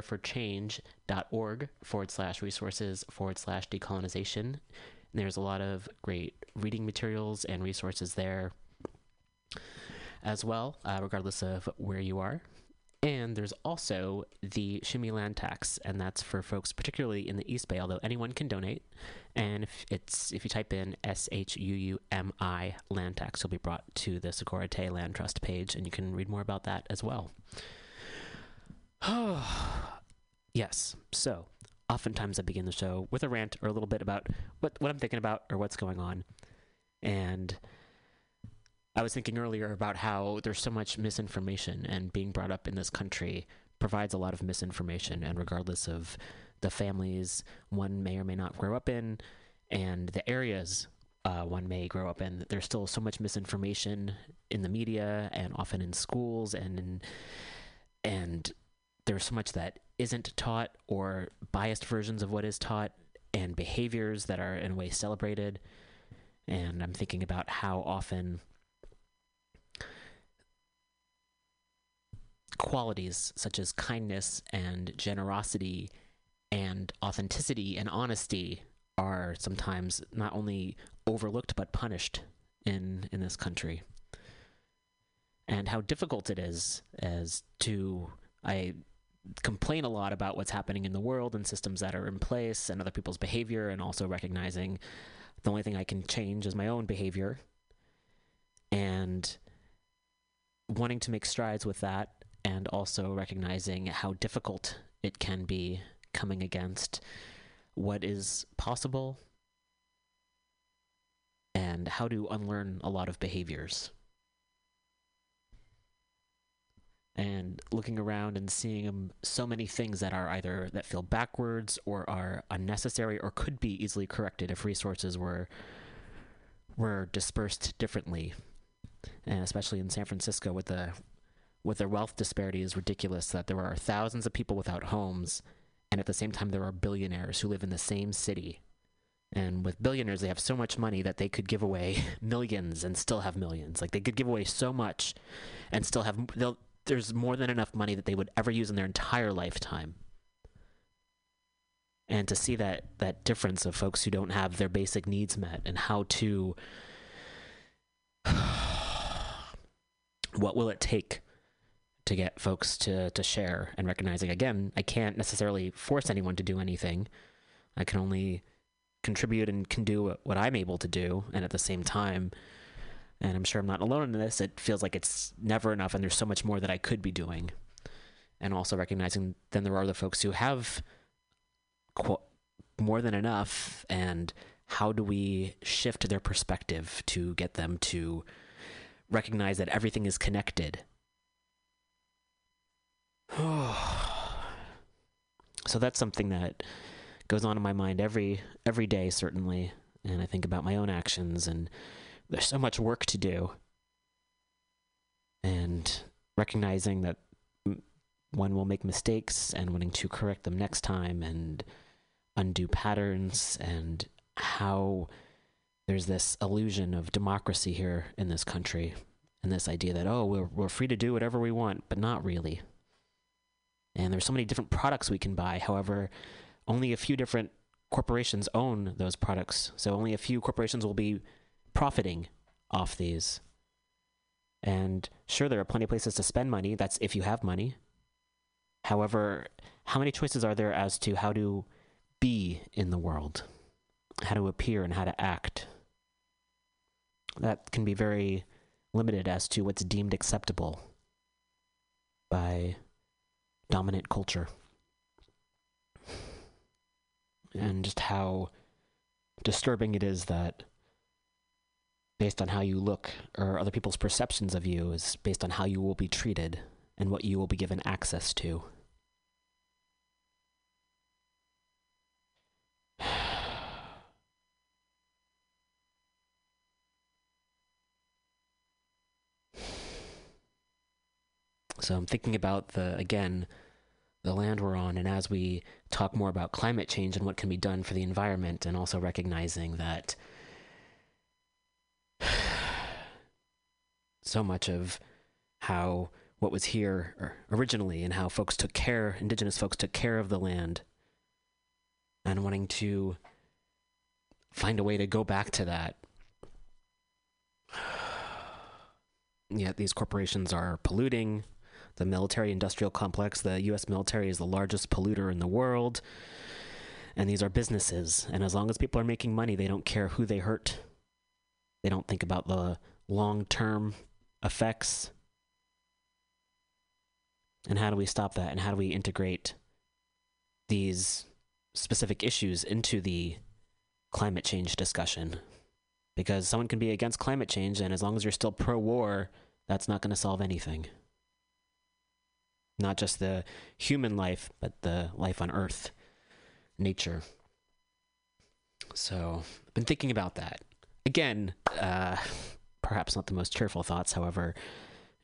for forward slash resources forward slash decolonization. There's a lot of great reading materials and resources there as well, uh, regardless of where you are. And there's also the Shuumi land tax, and that's for folks particularly in the East Bay, although anyone can donate. And if it's if you type in S H U U M I land tax, you'll be brought to the Sogorea Te' Land Trust page, and you can read more about that as well. yes. So, oftentimes I begin the show with a rant or a little bit about what, what I'm thinking about or what's going on. And I was thinking earlier about how there's so much misinformation, and being brought up in this country provides a lot of misinformation. And regardless of the families one may or may not grow up in, and the areas uh, one may grow up in, there's still so much misinformation in the media and often in schools and in, and there's so much that isn't taught or biased versions of what is taught and behaviors that are in a way celebrated. And I'm thinking about how often qualities such as kindness and generosity and authenticity and honesty are sometimes not only overlooked but punished in in this country and how difficult it is as to I complain a lot about what's happening in the world and systems that are in place and other people's behavior, and also recognizing the only thing I can change is my own behavior. And wanting to make strides with that, and also recognizing how difficult it can be coming against what is possible and how to unlearn a lot of behaviors. And looking around and seeing so many things that are either that feel backwards or are unnecessary or could be easily corrected if resources were were dispersed differently. And especially in San Francisco with the with their wealth disparity is ridiculous that there are thousands of people without homes and at the same time there are billionaires who live in the same city. And with billionaires they have so much money that they could give away millions and still have millions. Like they could give away so much and still have they'll there's more than enough money that they would ever use in their entire lifetime. And to see that that difference of folks who don't have their basic needs met and how to what will it take to get folks to to share and recognizing again, I can't necessarily force anyone to do anything. I can only contribute and can do what I'm able to do and at the same time and I'm sure I'm not alone in this. It feels like it's never enough, and there's so much more that I could be doing. And also recognizing then there are the folks who have qu- more than enough, and how do we shift their perspective to get them to recognize that everything is connected? so that's something that goes on in my mind every every day, certainly, and I think about my own actions and there's so much work to do. And recognizing that one will make mistakes and wanting to correct them next time and undo patterns and how there's this illusion of democracy here in this country and this idea that oh we're, we're free to do whatever we want but not really. And there's so many different products we can buy. However only a few different corporations own those products. So only a few corporations will be profiting off these. And sure, there are plenty of places to spend money. That's if you have money. However, how many choices are there as to how to be in the world, how to appear, and how to act? That can be very limited as to what's deemed acceptable by dominant culture. And just how disturbing it is that based on how you look or other people's perceptions of you is based on how you will be treated and what you will be given access to. So I'm thinking about the again the land we're on and as we talk more about climate change and what can be done for the environment and also recognizing that so much of how what was here originally and how folks took care, indigenous folks took care of the land, and wanting to find a way to go back to that. Yet these corporations are polluting the military industrial complex. The US military is the largest polluter in the world. And these are businesses. And as long as people are making money, they don't care who they hurt. They don't think about the long term effects. And how do we stop that? And how do we integrate these specific issues into the climate change discussion? Because someone can be against climate change, and as long as you're still pro war, that's not going to solve anything. Not just the human life, but the life on Earth, nature. So, I've been thinking about that. Again, uh, perhaps not the most cheerful thoughts, however,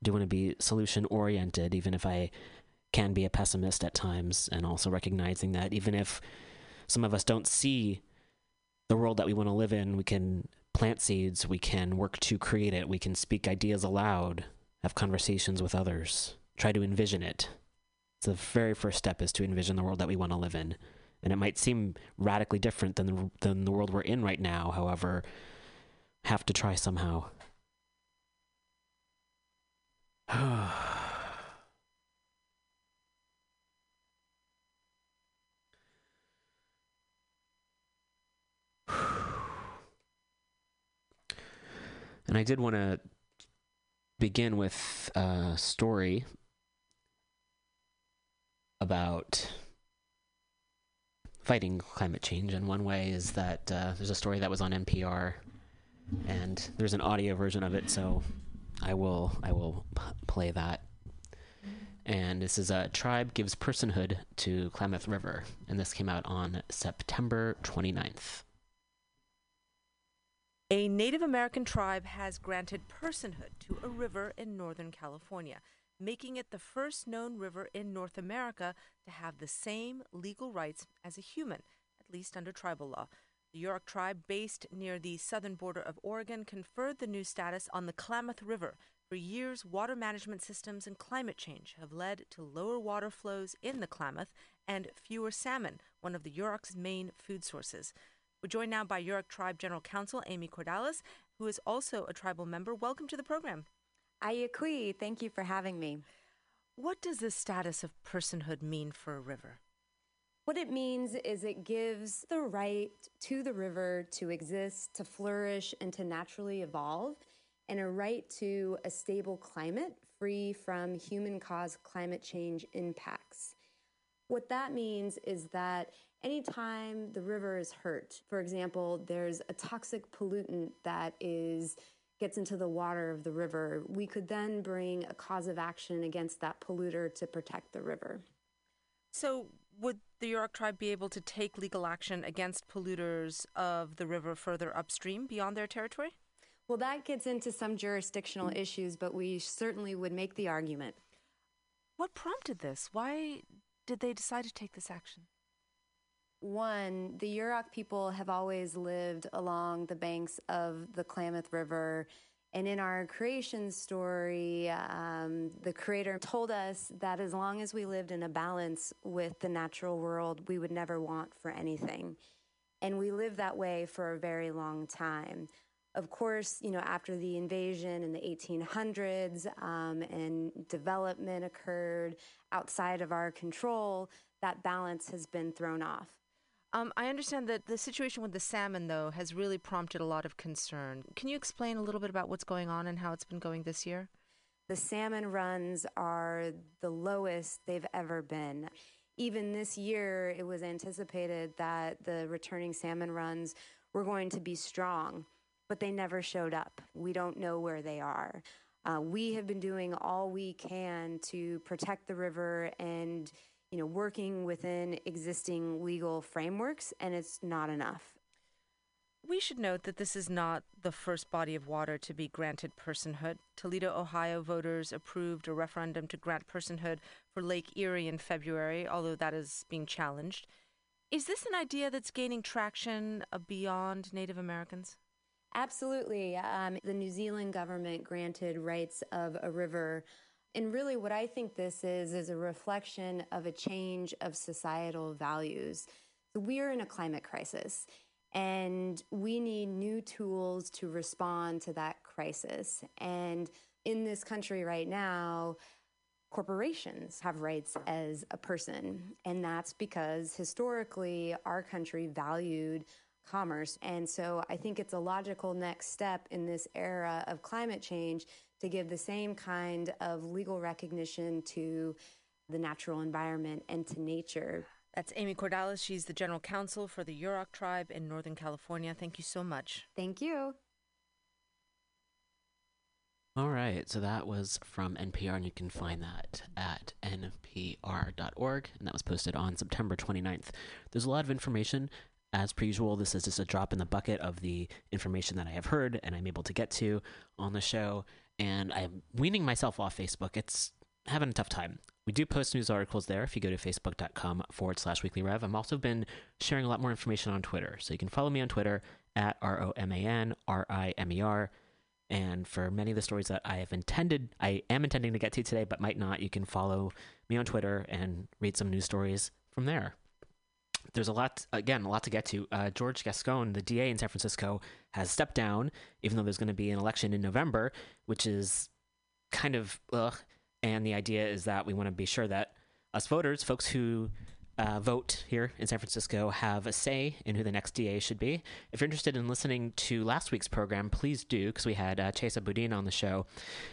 do want to be solution oriented, even if I can be a pessimist at times, and also recognizing that even if some of us don't see the world that we want to live in, we can plant seeds, we can work to create it, we can speak ideas aloud, have conversations with others, try to envision it. So the very first step is to envision the world that we want to live in. And it might seem radically different than the, than the world we're in right now, however, have to try somehow. And I did want to begin with a story about fighting climate change. And one way is that uh, there's a story that was on NPR, and there's an audio version of it. So I will I will play that. And this is a tribe gives personhood to Klamath River, and this came out on September 29th. A Native American tribe has granted personhood to a river in Northern California, making it the first known river in North America to have the same legal rights as a human, at least under tribal law. The Yurok tribe, based near the southern border of Oregon, conferred the new status on the Klamath River. For years, water management systems and climate change have led to lower water flows in the Klamath and fewer salmon, one of the Yurok's main food sources. We're joined now by Yurok Tribe General Counsel Amy Cordalis, who is also a tribal member. Welcome to the program. Ayakui, thank you for having me. What does the status of personhood mean for a river? What it means is it gives the right to the river to exist, to flourish, and to naturally evolve, and a right to a stable climate free from human caused climate change impacts. What that means is that anytime the river is hurt, for example, there's a toxic pollutant that is gets into the water of the river, we could then bring a cause of action against that polluter to protect the river. So, would the Yurok tribe be able to take legal action against polluters of the river further upstream beyond their territory? Well, that gets into some jurisdictional issues, but we certainly would make the argument. What prompted this? Why did they decide to take this action? One, the Yurok people have always lived along the banks of the Klamath River. And in our creation story, um, the creator told us that as long as we lived in a balance with the natural world, we would never want for anything. And we lived that way for a very long time. Of course, you know, after the invasion in the 1800s um, and development occurred outside of our control, that balance has been thrown off. Um, I understand that the situation with the salmon, though, has really prompted a lot of concern. Can you explain a little bit about what's going on and how it's been going this year? The salmon runs are the lowest they've ever been. Even this year, it was anticipated that the returning salmon runs were going to be strong, but they never showed up. We don't know where they are. Uh, we have been doing all we can to protect the river and you know, working within existing legal frameworks, and it's not enough. We should note that this is not the first body of water to be granted personhood. Toledo, Ohio voters approved a referendum to grant personhood for Lake Erie in February, although that is being challenged. Is this an idea that's gaining traction uh, beyond Native Americans? Absolutely. Um, the New Zealand government granted rights of a river And really, what I think this is, is a reflection of a change of societal values. So, we are in a climate crisis, and we need new tools to respond to that crisis. And in this country right now, corporations have rights as a person. And that's because historically our country valued commerce. And so I think it's a logical next step in this era of climate change to give the same kind of legal recognition to the natural environment and to nature. That's Amy Cordalis. She's the general counsel for the Yurok tribe in Northern California. Thank you so much. Thank you. All right, so that was from NPR, and you can find that at npr.org, and that was posted on September 29th. There's a lot of information. As per usual, this is just a drop in the bucket of the information that I have heard and I'm able to get to on the show, and I'm weaning myself off Facebook. It's having a tough time. We do post news articles there if you go to facebook.com forward slash weekly rev. I've also been sharing a lot more information on Twitter, so you can follow me on Twitter at R O M A N R I M E R. And for many of the stories that I have intended, I am intending to get to today, but might not, you can follow me on Twitter and read some news stories from there. There's a lot, again, a lot to get to. Uh, George Gascon, the DA in San Francisco, has stepped down, even though there's going to be an election in November, which is kind of ugh. And the idea is that we want to be sure that us voters, folks who uh, vote here in San Francisco have a say in who the next DA should be. If you're interested in listening to last week's program, please do, because we had uh, Chesa Boudin on the show,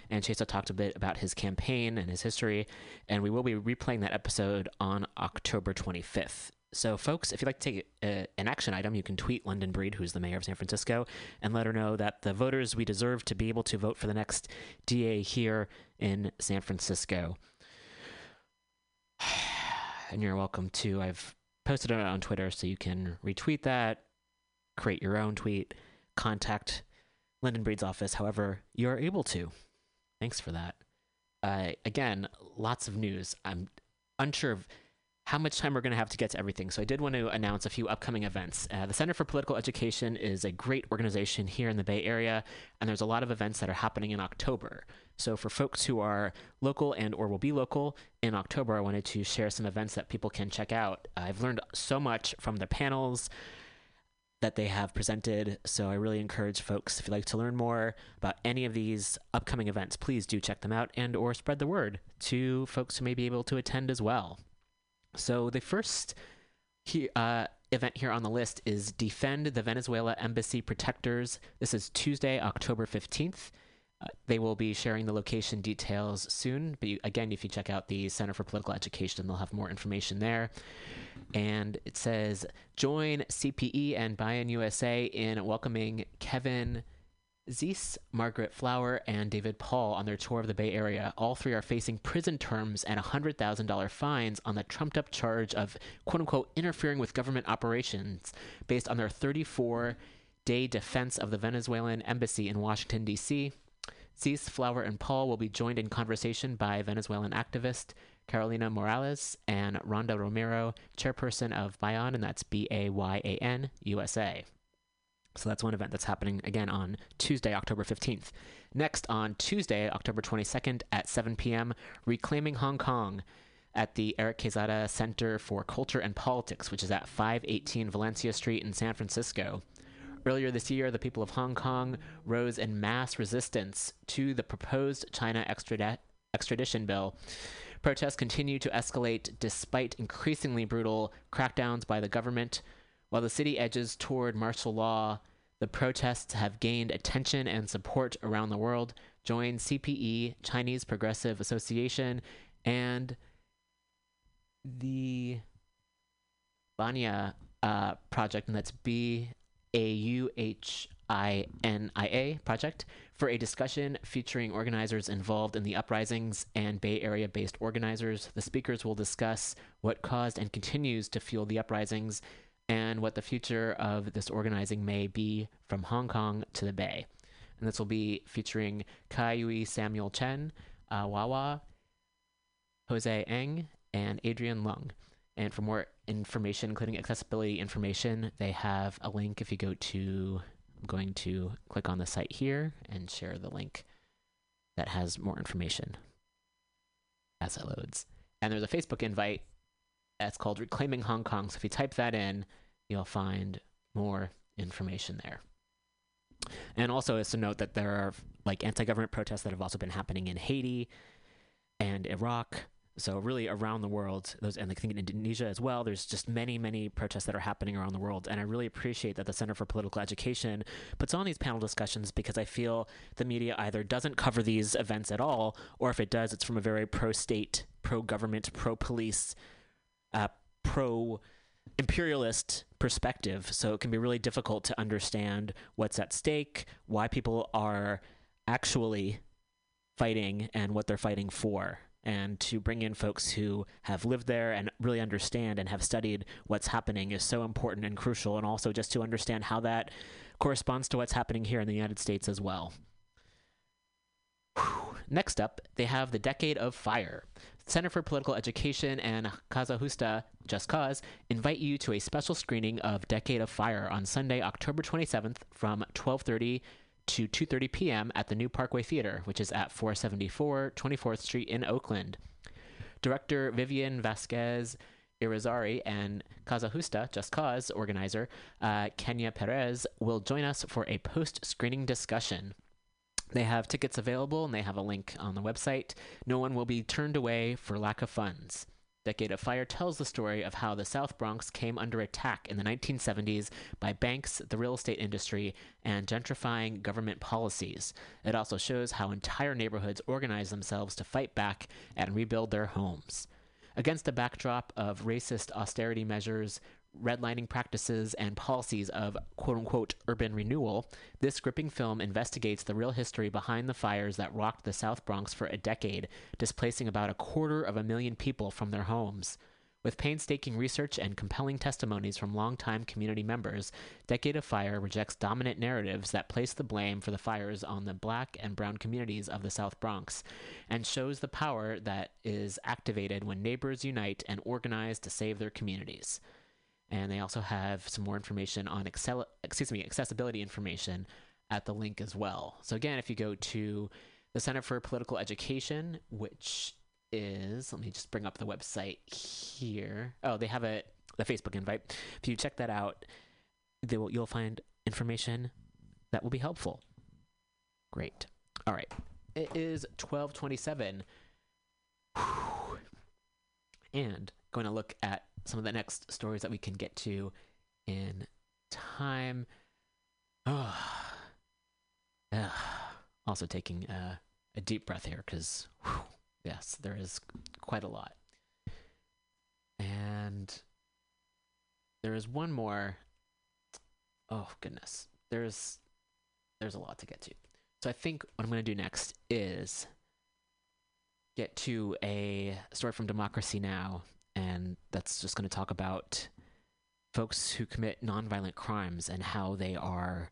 and Chesa talked a bit about his campaign and his history, and we will be replaying that episode on October 25th. So, folks, if you'd like to take a, an action item, you can tweet London Breed, who's the mayor of San Francisco, and let her know that the voters we deserve to be able to vote for the next DA here in San Francisco and you're welcome to. I've posted it on Twitter, so you can retweet that, create your own tweet, contact London Breed's office, however you are able to. Thanks for that. Uh, again, lots of news. I'm unsure of how much time we're going to have to get to everything. So I did want to announce a few upcoming events. Uh, the Center for Political Education is a great organization here in the Bay Area, and there's a lot of events that are happening in October. So for folks who are local and or will be local in October, I wanted to share some events that people can check out. I've learned so much from the panels that they have presented. So I really encourage folks if you'd like to learn more about any of these upcoming events, please do check them out and or spread the word to folks who may be able to attend as well. So the first he, uh, event here on the list is Defend the Venezuela Embassy Protectors. This is Tuesday, October 15th. Uh, they will be sharing the location details soon, but you, again, if you check out the Center for Political Education, they'll have more information there. And it says join CPE and Bayan USA in welcoming Kevin Zeese, Margaret Flower, and David Paul on their tour of the Bay Area. All three are facing prison terms and $100,000 fines on the trumped up charge of quote unquote interfering with government operations based on their 34 day defense of the Venezuelan embassy in Washington, D.C. Zeese, Flower, and Paul will be joined in conversation by Venezuelan activist Carolina Morales and Rhonda Romero, chairperson of Bayan, and that's B A Y A N USA. So that's one event that's happening again on Tuesday, October 15th. Next, on Tuesday, October 22nd at 7 p.m., Reclaiming Hong Kong at the Eric Quezada Center for Culture and Politics, which is at 518 Valencia Street in San Francisco. Earlier this year, the people of Hong Kong rose in mass resistance to the proposed China extradition bill. Protests continue to escalate despite increasingly brutal crackdowns by the government. While the city edges toward martial law, the protests have gained attention and support around the world. Join CPE, Chinese Progressive Association, and the Bauhinia uh, project, and that's B A U H I N I A project, for a discussion featuring organizers involved in the uprisings and Bay Area based organizers. The speakers will discuss what caused and continues to fuel the uprisings and what the future of this organizing may be from Hong Kong to the Bay. And this will be featuring Kai Yui Samuel Chen, uh, Wawa, Jose Eng, and Adrian Lung. And for more information, including accessibility information, they have a link if you go to, I'm going to click on the site here and share the link that has more information. as it loads. And there's a Facebook invite that's called Reclaiming Hong Kong. So if you type that in, you'll find more information there. And also, is to note that there are like anti-government protests that have also been happening in Haiti and Iraq. So really around the world, those and I think in Indonesia as well. There's just many, many protests that are happening around the world, and I really appreciate that the Center for Political Education puts on these panel discussions because I feel the media either doesn't cover these events at all, or if it does, it's from a very pro-state, pro-government, pro-police, uh, pro imperialist perspective. So it can be really difficult to understand what's at stake, why people are actually fighting, and what they're fighting for. And to bring in folks who have lived there and really understand and have studied what's happening is so important and crucial. And also just to understand how that corresponds to what's happening here in the United States as well. Next up, they have the Decade of Fire. Center for Political Education and Causa Justa Just Cause invite you to a special screening of Decade of Fire on Sunday, October 27th from 12:30 to 2:30 p.m. at the New Parkway Theater, which is at 474 24th Street in Oakland. Director Vivian Vasquez Irizarry and Causa Justa Just Cause organizer uh, Kenya Perez will join us for a post-screening discussion. They have tickets available and they have a link on the website. No one will be turned away for lack of funds. Decade of Fire tells the story of how the South Bronx came under attack in the 1970s by banks, the real estate industry, and gentrifying government policies. It also shows how entire neighborhoods organized themselves to fight back and rebuild their homes. Against a backdrop of racist austerity measures, redlining practices and policies of quote unquote urban renewal, this gripping film investigates the real history behind the fires that rocked the South Bronx for a decade, displacing about a quarter of a million people from their homes. With painstaking research and compelling testimonies from longtime community members, Decade of Fire rejects dominant narratives that place the blame for the fires on the black and brown communities of the South Bronx, and shows the power that is activated when neighbors unite and organize to save their communities and they also have some more information on excel, excuse me accessibility information at the link as well. So again, if you go to the Center for Political Education, which is let me just bring up the website here. Oh, they have a the Facebook invite. If you check that out, they will, you'll find information that will be helpful. Great. All right. It is 1227. And going to look at some of the next stories that we can get to in time. Oh. also taking a, a, deep breath here because, yes, there is quite a lot. And there is one more. Oh goodness, there's there's a lot to get to. So I think what I'm going to do next is get to a story from Democracy Now and that's just going to talk about folks who commit nonviolent crimes and how they are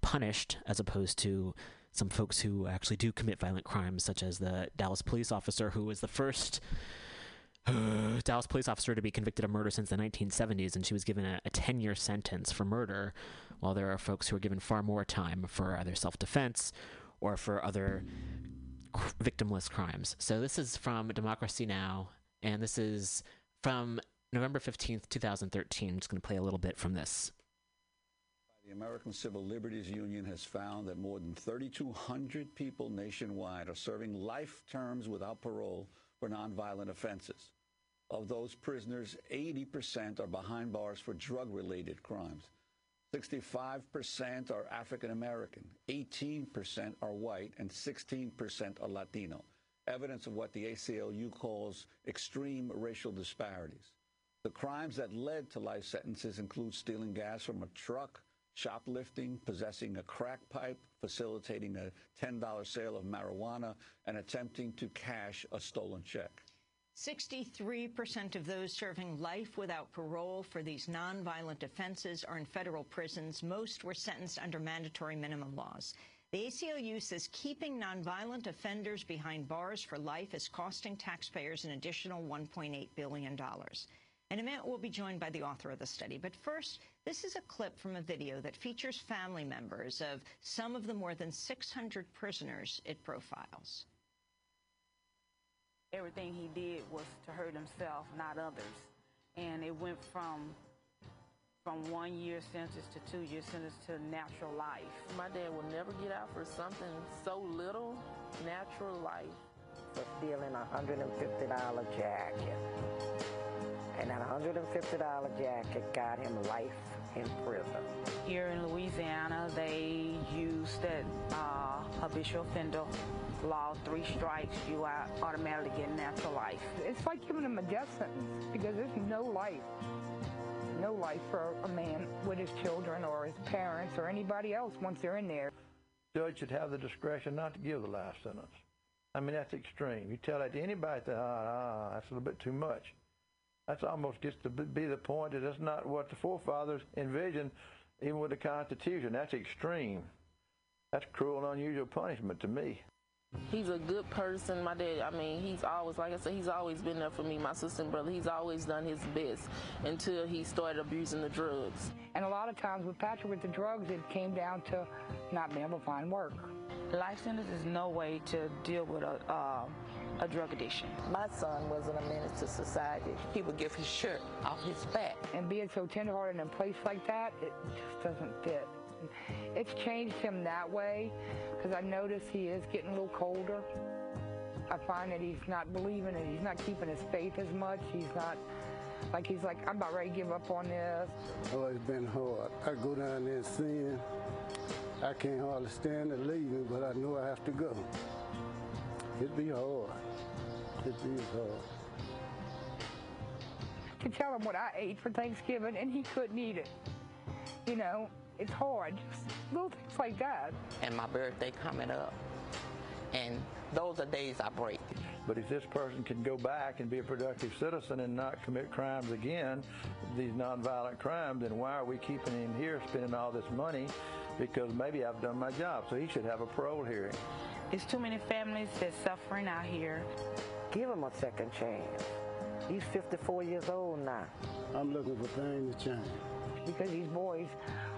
punished as opposed to some folks who actually do commit violent crimes, such as the Dallas police officer who was the first uh, Dallas police officer to be convicted of murder since the 1970s, and she was given a, a 10 year sentence for murder, while there are folks who are given far more time for either self defense or for other victimless crimes. So this is from Democracy Now! And this is from November 15th, 2013. I'm just going to play a little bit from this. The American Civil Liberties Union has found that more than 3,200 people nationwide are serving life terms without parole for nonviolent offenses. Of those prisoners, 80% are behind bars for drug related crimes. 65% are African American, 18% are white, and 16% are Latino evidence of what the ACLU calls extreme racial disparities. The crimes that led to life sentences include stealing gas from a truck, shoplifting, possessing a crack pipe, facilitating a $10 sale of marijuana, and attempting to cash a stolen check. 63% of those serving life without parole for these nonviolent offenses are in federal prisons. Most were sentenced under mandatory minimum laws. The ACLU says keeping nonviolent offenders behind bars for life is costing taxpayers an additional $1.8 billion. And Amit will be joined by the author of the study. But first, this is a clip from a video that features family members of some of the more than 600 prisoners it profiles. everything he did was to hurt himself, not others. And it went from from one year sentence to two year sentence to natural life. My dad will never get out for something so little, natural life. For stealing a $150 jacket. And that $150 jacket got him life in prison. Here in Louisiana, they use that uh, habitual offender law, three strikes, you automatically get natural life. It's like giving him a death sentence because there's no life no life for a man with his children or his parents or anybody else once they're in there. Judge should have the discretion not to give the life sentence. I mean, that's extreme. You tell that to anybody, that, ah, ah, that's a little bit too much. That's almost gets to be the point that that's not what the forefathers envisioned, even with the Constitution. That's extreme. That's cruel and unusual punishment to me. He's a good person. My dad, I mean, he's always, like I said, he's always been there for me, my sister and brother. He's always done his best until he started abusing the drugs. And a lot of times with Patrick with the drugs, it came down to not being able to find work. Life sentence is no way to deal with a, uh, a drug addiction. My son wasn't a menace to society. He would give his shirt off his back. And being so tenderhearted in a place like that, it just doesn't fit. It's changed him that way because I notice he is getting a little colder. I find that he's not believing it. He's not keeping his faith as much. He's not like he's like I'm about ready to give up on this. Oh, it's been hard. I go down there and sin. I can't hardly stand to leaving, but I know I have to go. It'd be hard. It'd be hard. To tell him what I ate for Thanksgiving, and he couldn't eat it. You know, it's hard. Just little things like that. And my birthday coming up. And those are days I break. But if this person can go back and be a productive citizen and not commit crimes again, these nonviolent crimes, then why are we keeping him here spending all this money? Because maybe I've done my job, so he should have a parole hearing. There's too many families that's suffering out here. Give him a second chance. He's 54 years old now. I'm looking for things to change. Because these boys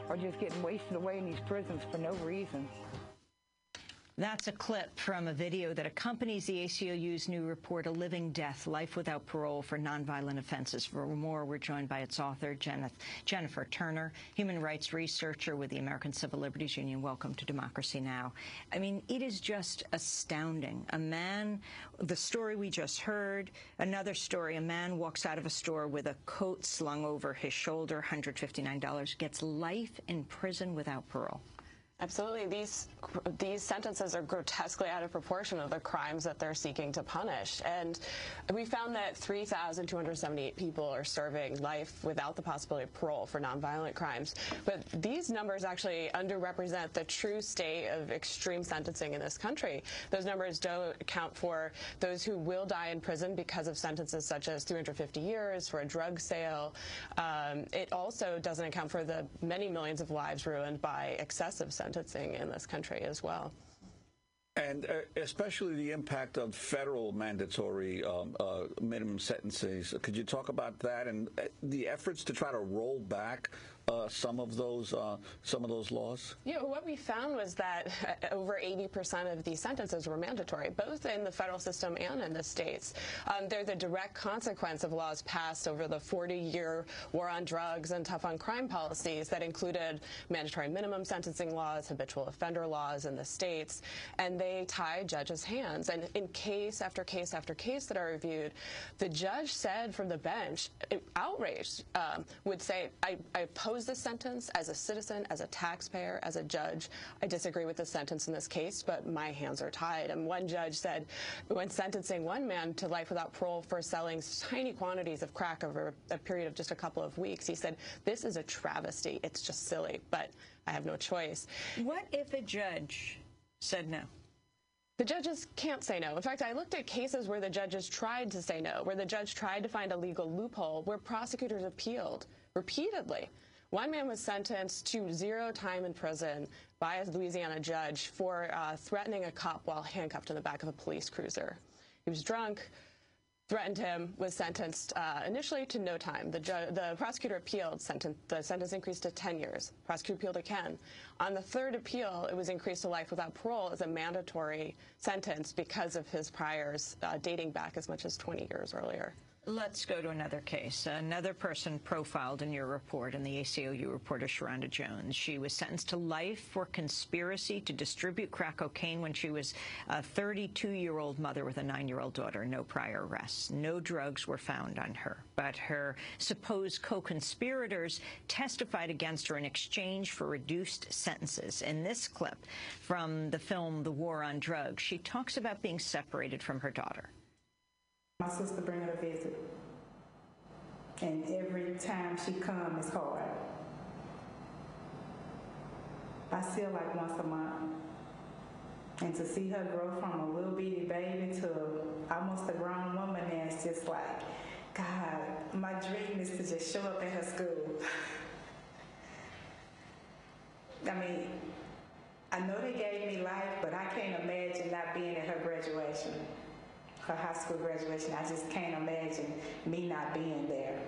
are just getting wasted away in these prisons for no reason. That's a clip from a video that accompanies the ACLU's new report, A Living Death, Life Without Parole for Nonviolent Offenses. For more, we're joined by its author, Jennifer Turner, human rights researcher with the American Civil Liberties Union. Welcome to Democracy Now! I mean, it is just astounding. A man, the story we just heard, another story, a man walks out of a store with a coat slung over his shoulder, $159, gets life in prison without parole. Absolutely. These these sentences are grotesquely out of proportion of the crimes that they're seeking to punish. And we found that 3,278 people are serving life without the possibility of parole for nonviolent crimes. But these numbers actually underrepresent the true state of extreme sentencing in this country. Those numbers don't account for those who will die in prison because of sentences such as 350 years for a drug sale. Um, it also doesn't account for the many millions of lives ruined by excessive sentences sentencing in this country as well. And uh, especially the impact of federal mandatory um, uh, minimum sentences. Could you talk about that and uh, the efforts to try to roll back uh, some of those uh, some of those laws? Yeah, what we found was that over 80% of these sentences were mandatory, both in the federal system and in the states. Um, they're the direct consequence of laws passed over the 40-year war on drugs and tough on crime policies that included mandatory minimum sentencing laws, habitual offender laws in the states, and they tie judges' hands. And in case after case after case that I reviewed, the judge said from the bench, outraged, um, would say, I, I oppose oppose this sentence as a citizen, as a taxpayer, as a judge. I disagree with the sentence in this case, but my hands are tied. And one judge said when sentencing one man to life without parole for selling tiny quantities of crack over a period of just a couple of weeks, he said, this is a travesty. It's just silly, but I have no choice. What if a judge said no? The judges can't say no. In fact, I looked at cases where the judges tried to say no, where the judge tried to find a legal loophole, where prosecutors appealed repeatedly. One man was sentenced to zero time in prison by a Louisiana judge for uh, threatening a cop while handcuffed in the back of a police cruiser. He was drunk, threatened him, was sentenced uh, initially to no time. The, the prosecutor appealed, sentence, the sentence increased to 10 years. Prosecutor appealed again. On the third appeal, it was increased to life without parole as a mandatory sentence because of his priors uh, dating back as much as 20 years earlier. Let's go to another case. Another person profiled in your report, in the ACLU report, is Sharanda Jones. She was sentenced to life for conspiracy to distribute crack cocaine when she was a 32-year-old mother with a nine-year-old daughter. No prior arrests. No drugs were found on her. But her supposed co-conspirators testified against her in exchange for reduced sentences. In this clip from the film The War on Drugs, she talks about being separated from her daughter. My sister bring her to visit. And every time she come, it's hard. I see her like once a month. And to see her grow from a little bitty baby to almost a grown woman, and it's just like, God, my dream is to just show up at her school. I mean, I know they gave me life, but I can't imagine not being at her graduation her high school graduation. I just can't imagine me not being there.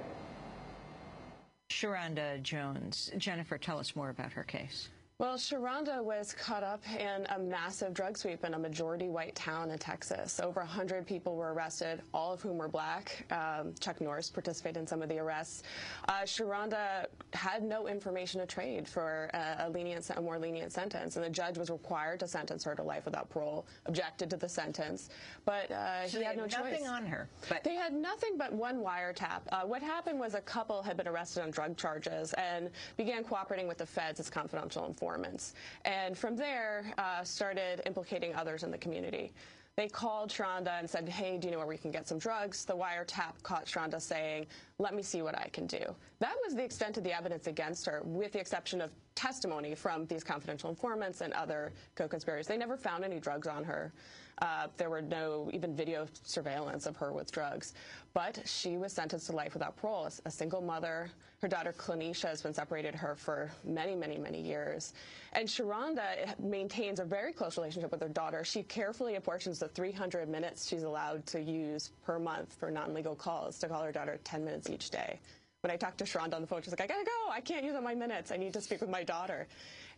Sharanda Jones. Jennifer, tell us more about her case. Well, Sharanda was caught up in a massive drug sweep in a majority white town in Texas. Over 100 people were arrested, all of whom were black. Um, Chuck Norris participated in some of the arrests. Uh, Sharanda had no information to trade for a, a, lenient, a more lenient sentence, and the judge was required to sentence her to life without parole, objected to the sentence, but uh, so he had, had no nothing choice. on her. But they had nothing but one wiretap. Uh, what happened was a couple had been arrested on drug charges and began cooperating with the feds as confidential informants informants. And from there, uh, started implicating others in the community. They called Sharanda and said, hey, do you know where we can get some drugs? The wiretap caught Sharanda saying, let me see what I can do. That was the extent of the evidence against her, with the exception of testimony from these confidential informants and other co-conspirators. They never found any drugs on her. Uh, there were no even video surveillance of her with drugs. But she was sentenced to life without parole. A single mother. Her daughter, Clonisha, has been separated her for many, many, many years. And Sharanda maintains a very close relationship with her daughter. She carefully apportions the 300 minutes she's allowed to use per month for non-legal calls to call her daughter 10 minutes each day. When I talked to Sharanda on the phone, she's like, I gotta go. I can't use all my minutes. I need to speak with my daughter.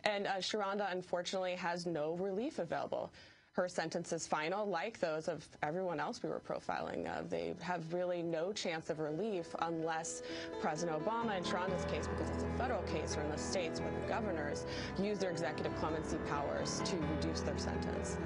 And uh, Sharanda, unfortunately, has no relief available her sentence is final, like those of everyone else we were profiling. Uh, they have really no chance of relief unless President Obama, in Sharanda's case, because it's a federal case, or in the states where the governors use their executive clemency powers to reduce their sentence.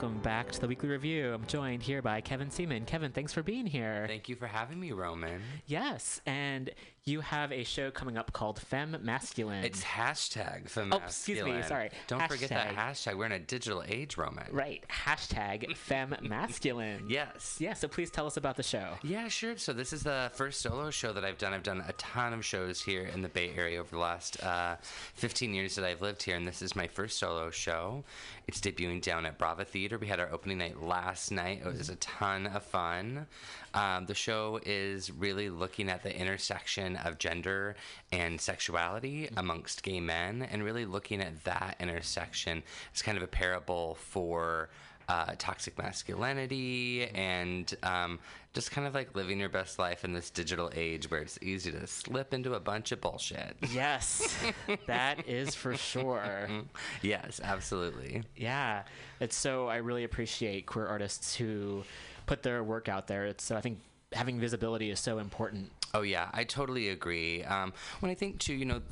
Welcome back to the weekly review. I'm joined here by Kevin Seaman. Kevin, thanks for being here. Thank you for having me, Roman. Yes, and you have a show coming up called Femme Masculine. It's hashtag Femme Oh, excuse me, sorry. Don't forget that Hashtag. hashtag. We're in a digital age, Roman. Right, hashtag Femme Masculine. Yes. Yeah, so please tell us about the show. Yeah, sure. So this is the first solo show that I've done. I've done a ton of shows here in the Bay Area over the last uh, 15 years that I've lived here, and this is my first solo show. It's debuting down at Brava Theater. We had our opening night last night. It was a ton of fun. Um, the show is really looking at the intersection of gender and sexuality amongst gay men, and really looking at that intersection as kind of a parable for uh, toxic masculinity and um, just kind of like living your best life in this digital age where it's easy to slip into a bunch of bullshit. Yes, that is for sure. yes, absolutely. Yeah, it's so I really appreciate queer artists who put their work out there. It's so I think having visibility is so important. Oh yeah, I totally agree. Um, when I think too, you know,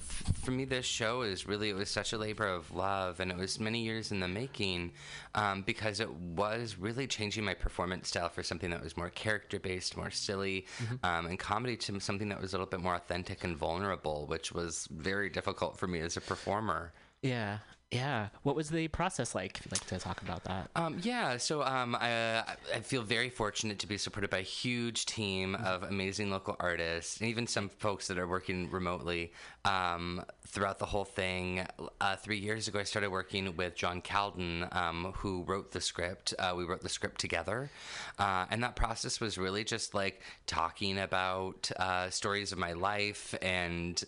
for me, this show is really it was such a labor of love, and it was many years in the making, um, because it was really changing my performance style for something that was more character based, more silly, um, and comedy to something that was a little bit more authentic and vulnerable, which was very difficult for me as a performer. Yeah, yeah. What was the process like? If you'd like to talk about that. Um, yeah, so um, I, I feel very fortunate to be supported by a huge team of amazing local artists, and even some folks that are working remotely um, throughout the whole thing. Uh, three years ago, I started working with John Calden, um, who wrote the script. Uh, we wrote the script together, uh, and that process was really just like talking about uh, stories of my life and.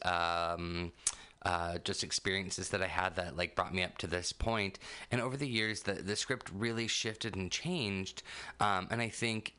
Uh, just experiences that I had that like brought me up to this point. And over the years, the the script really shifted and changed. Um, and I think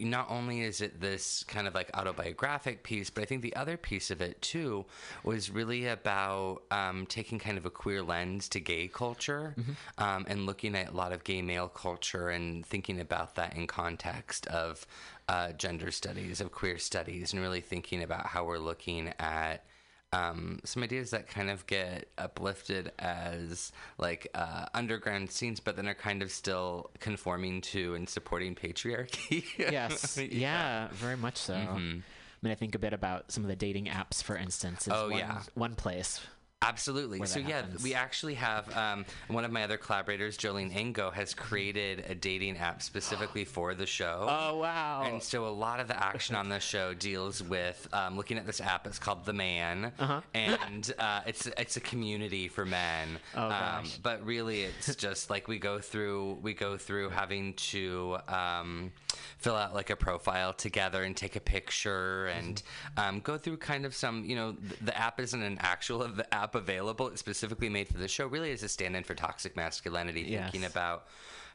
not only is it this kind of like autobiographic piece, but I think the other piece of it too was really about um, taking kind of a queer lens to gay culture um, and looking at a lot of gay male culture and thinking about that in context of uh, gender studies, of queer studies, and really thinking about how we're looking at um, some ideas that kind of get uplifted as like uh, underground scenes, but then are kind of still conforming to and supporting patriarchy. yes, yeah. very much so. I mean, I think a bit about some of the dating apps, for instance. Is Oh, one, yeah. one place. Absolutely. So yeah, happens. we actually have um, one of my other collaborators, Jolene Ingo, has created a dating app specifically for the show. Oh wow! And so a lot of the action on this show deals with um, looking at this app. It's called The Man, Uh-huh. and uh, it's it's a community for men. Oh, um, gosh. but really, it's just like we go through we go through having to. Um, fill out like a profile together and take a picture and um, go through kind of some you know th- the app isn't an actual of the app available it's specifically made for the show really is a stand-in for toxic masculinity Yes. thinking about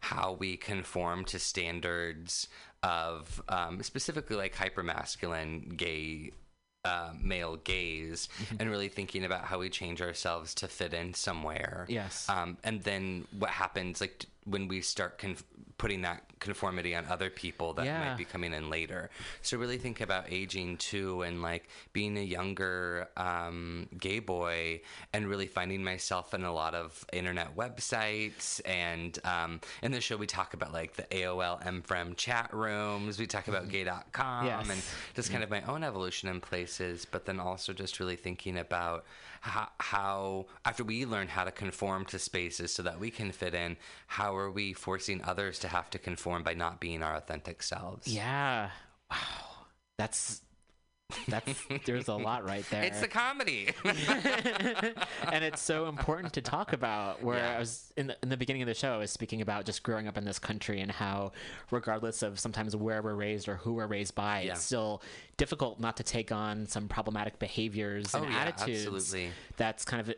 how we conform to standards of um, specifically like hypermasculine gay uh, male gaze and really thinking about how we change ourselves to fit in somewhere Yes. um, and then what happens like t- when we start conf- putting that conformity on other people that Yeah. might be coming in later so really think about aging too and like being a younger um, gay boy and really finding myself in a lot of internet websites and um, in the show we talk about like the aol M4M chat rooms we talk about gay.com Yes. and just kind of my own evolution in places, but then also just really thinking about how, how, after we learn how to conform to spaces so that we can fit in, how are we forcing others to have to conform by not being our authentic selves? Yeah. Wow. That's that's there's a lot right there. It's a comedy. and it's so important to talk about. Where Yeah. I was in the, in the beginning of the show, I was speaking about just growing up in this country and how, regardless of sometimes where we're raised or who we're raised by, Yeah. it's still difficult not to take on some problematic behaviors oh, and Oh, yeah, attitudes. absolutely. That's kind of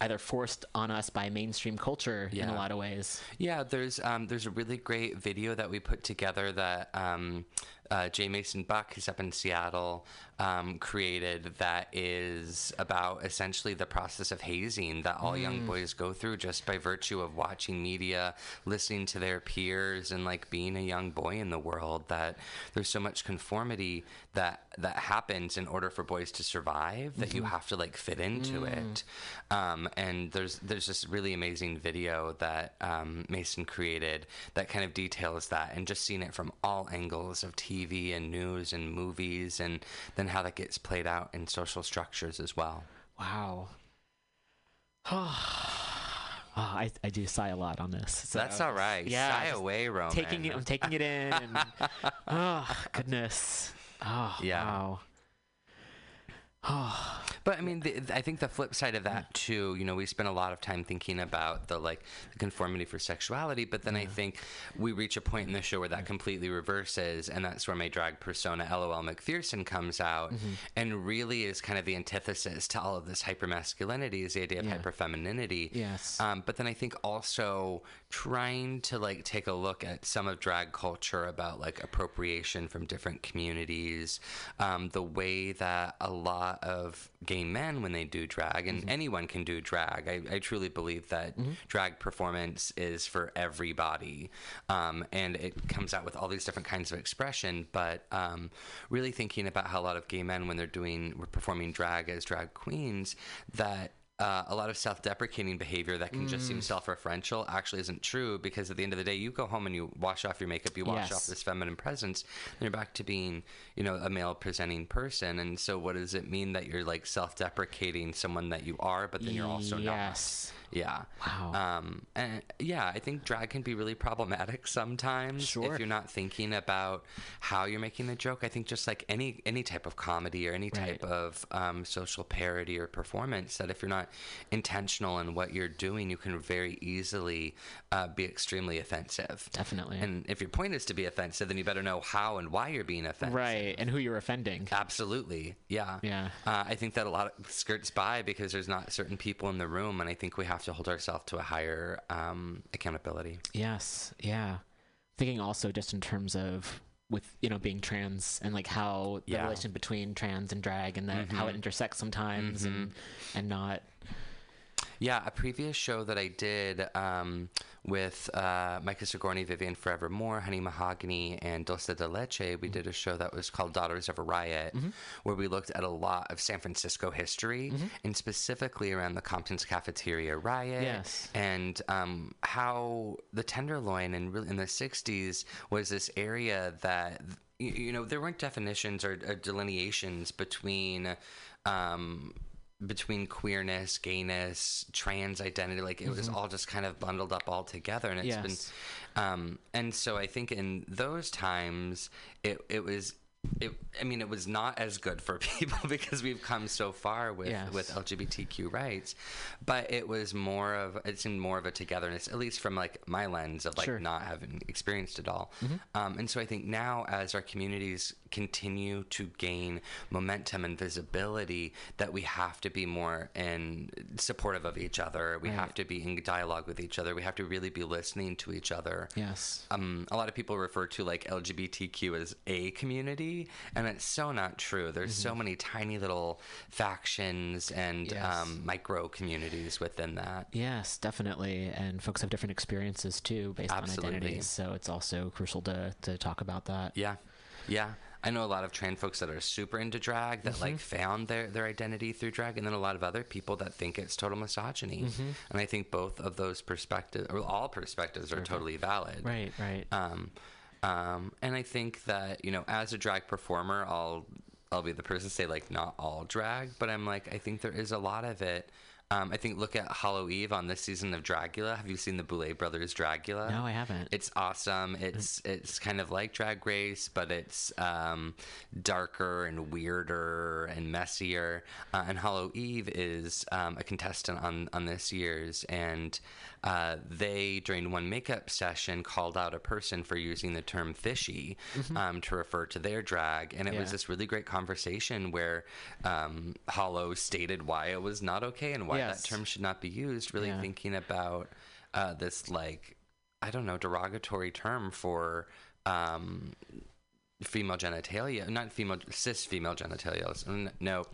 either forced on us by mainstream culture in a lot of ways. Yeah, there's um, there's a really great video that we put together that um, uh, J. Mason Buck, who's up in Seattle, um, created that is about essentially the process of hazing that all young Mm. boys go through just by virtue of watching media, listening to their peers, and like being a young boy in the world. That there's so much conformity that that happens in order for boys to survive that you Mhm. have to like fit into Mm. it. Um, and there's there's this really amazing video that um, Mason created that kind of details that, and just seeing it from all angles of TV and news and movies, and then how that gets played out in social structures as well. Wow. Oh, I, I do sigh a lot on this. so- That's all right. Yeah, Sigh away, Roman. Taking it, I'm taking it in. And, oh goodness. Oh Yeah. wow. But I mean, the, I think the flip side of that too. You know, we spend a lot of time thinking about the like the conformity for sexuality, but then I think we reach a point in the show where that completely reverses, and that's where my drag persona, LOL McPherson, comes out, Mhm. and really is kind of the antithesis to all of this hypermasculinity, is the idea of Yeah. hyperfemininity. Yes. Um, but then I think also trying to like take a look at some of drag culture about like appropriation from different communities, um, the way that a lot of gay men when they do drag, and Mm-hmm. anyone can do drag. I, I truly believe that drag performance is for everybody, um, and it comes out with all these different kinds of expression. But um, really thinking about how a lot of gay men when they're doing performing drag as drag queens that uh, a lot of self-deprecating behavior that can just seem Mm. self-referential actually isn't true because at the end of the day you go home and you wash off your makeup you wash Yes. off this feminine presence and you're back to being you know a male presenting person and so what does it mean that you're like self-deprecating someone that you are but then you're also Yes. Yeah Wow. um and yeah i think drag can be really problematic sometimes Sure. if you're not thinking about how you're making the joke i think just like any any type of comedy or any type of um, social parody or performance that if you're not intentional in what you're doing you can very easily uh, be extremely offensive Definitely. and if your point is to be offensive then you better know how and why you're being offensive Right, and who you're offending. Absolutely, yeah. Yeah. Uh, I think that a lot of skirts by because there's not certain people in the room, and I think we have to hold ourselves to a higher um, accountability. Yes, yeah. Thinking also just in terms of with you know being trans and like how the Yeah. relation between trans and drag and that how it Mhm. intersects sometimes and and not Yeah, a previous show that I did um, with uh, Mica Sigourney, VivvyAnne ForeverMORE, Honey Mahogany, and Dulce de Leche, we did a show that was called Daughters of a Riot, where we looked at a lot of San Francisco history and specifically around the Compton's Cafeteria riot Yes. and um, how the Tenderloin in, in the 60s was this area that, you, you know, there weren't definitions or, or delineations between. Um, between queerness, gayness, trans identity, like it was Mhm. all just kind of bundled up all together, and it's Yes. been, um, and so I think in those times it it was. It, I mean, it was not as good for people because we've come so far with, Yes. with LGBTQ rights, but it was more of it seemed more of a togetherness, at least from like my lens of like Sure. not having experienced it all. Mhm. Um, and so I think now as our communities continue to gain momentum and visibility, that we have to be more in supportive of each other. We Right. have to be in dialogue with each other. We have to really be listening to each other. Yes. Um, a lot of people refer to like LGBTQ as a community, and it's so not true. There's so many tiny little factions and Mm-hmm. Yes. um, micro communities within that. Yes, definitely. And folks have different experiences too based Absolutely. on identities. So it's also crucial to, to talk about that. Yeah, yeah. I know a lot of trans folks that are super into drag that like Mhm. found their, their identity through drag, and then a lot of other people that think it's total misogyny. Mhm. And I think both of those perspectives, or all perspectives, are totally valid. Right, right. Um, um, and I think that you know, as a drag performer, I'll I'll be the person to say like not all drag, but I'm like I think there is a lot of it. Um, I think look at Hollow Eve on this season of Dragula. Have you seen the Boulet Brothers Dragula? No, I haven't. It's awesome. It's it's kind of like Drag Race, but it's um, darker and weirder and messier. Uh, and Hollow Eve is um, a contestant on on this year's, and uh, they during one makeup session called out a person for using the term fishy Mhm. um, to refer to their drag, and it was this really great conversation where um, Hollow stated why it was not okay and why Yes. that term should not be used. Really Yeah. thinking about uh, this like I don't know derogatory term for um, female genitalia, not female cis female genitalia. No,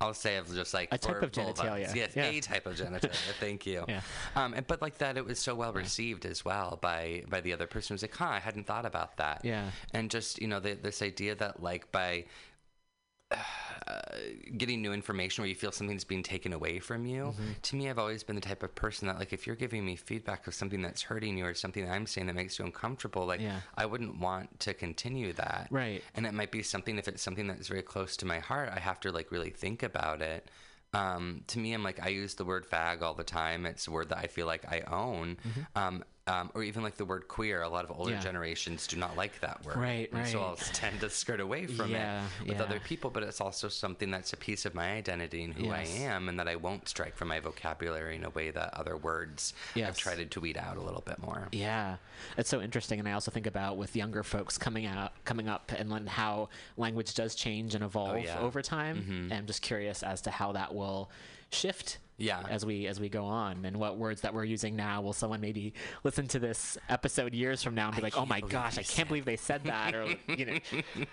I'll say of just like A type of genitalia. Yes, Yeah. a type of genitalia. Thank you. Yeah. Um, and, but like that, it was so well received as well by by the other person. It was like, huh, I hadn't thought about that. Yeah. And just you know, the, this idea that like by uh, getting new information where you feel something's being taken away from you. Mm-hmm. To me, I've always been the type of person that, like, if you're giving me feedback of something that's hurting you or something that I'm saying that makes you uncomfortable, like, Yeah. I wouldn't want to continue that. Right. And it might be something, if it's something that's very close to my heart, I have to, like, really think about it. Um, to me, I'm like, I use the word fag all the time. It's a word that I feel like I own. Um, um, or even like the word queer. A lot of older Mm-hmm. Yeah. generations do not like that word. Right, And So. I'll tend to skirt away from Yeah, it with yeah. other people, but it's also something that's a piece of my identity and who Yes. I am, and that I won't strike from my vocabulary in a way that other words I've tried to weed out a little bit more. Yeah, it's so interesting, and I also think about with younger folks coming out, coming up, and then how language does change and evolve Oh, over time. Mhm. And I'm just curious as to how that will shift. Yeah. As we as we go on, and what words that we're using now will someone maybe listen to this episode years from now and be like, "Oh my gosh, I can't believe they said that," or you know,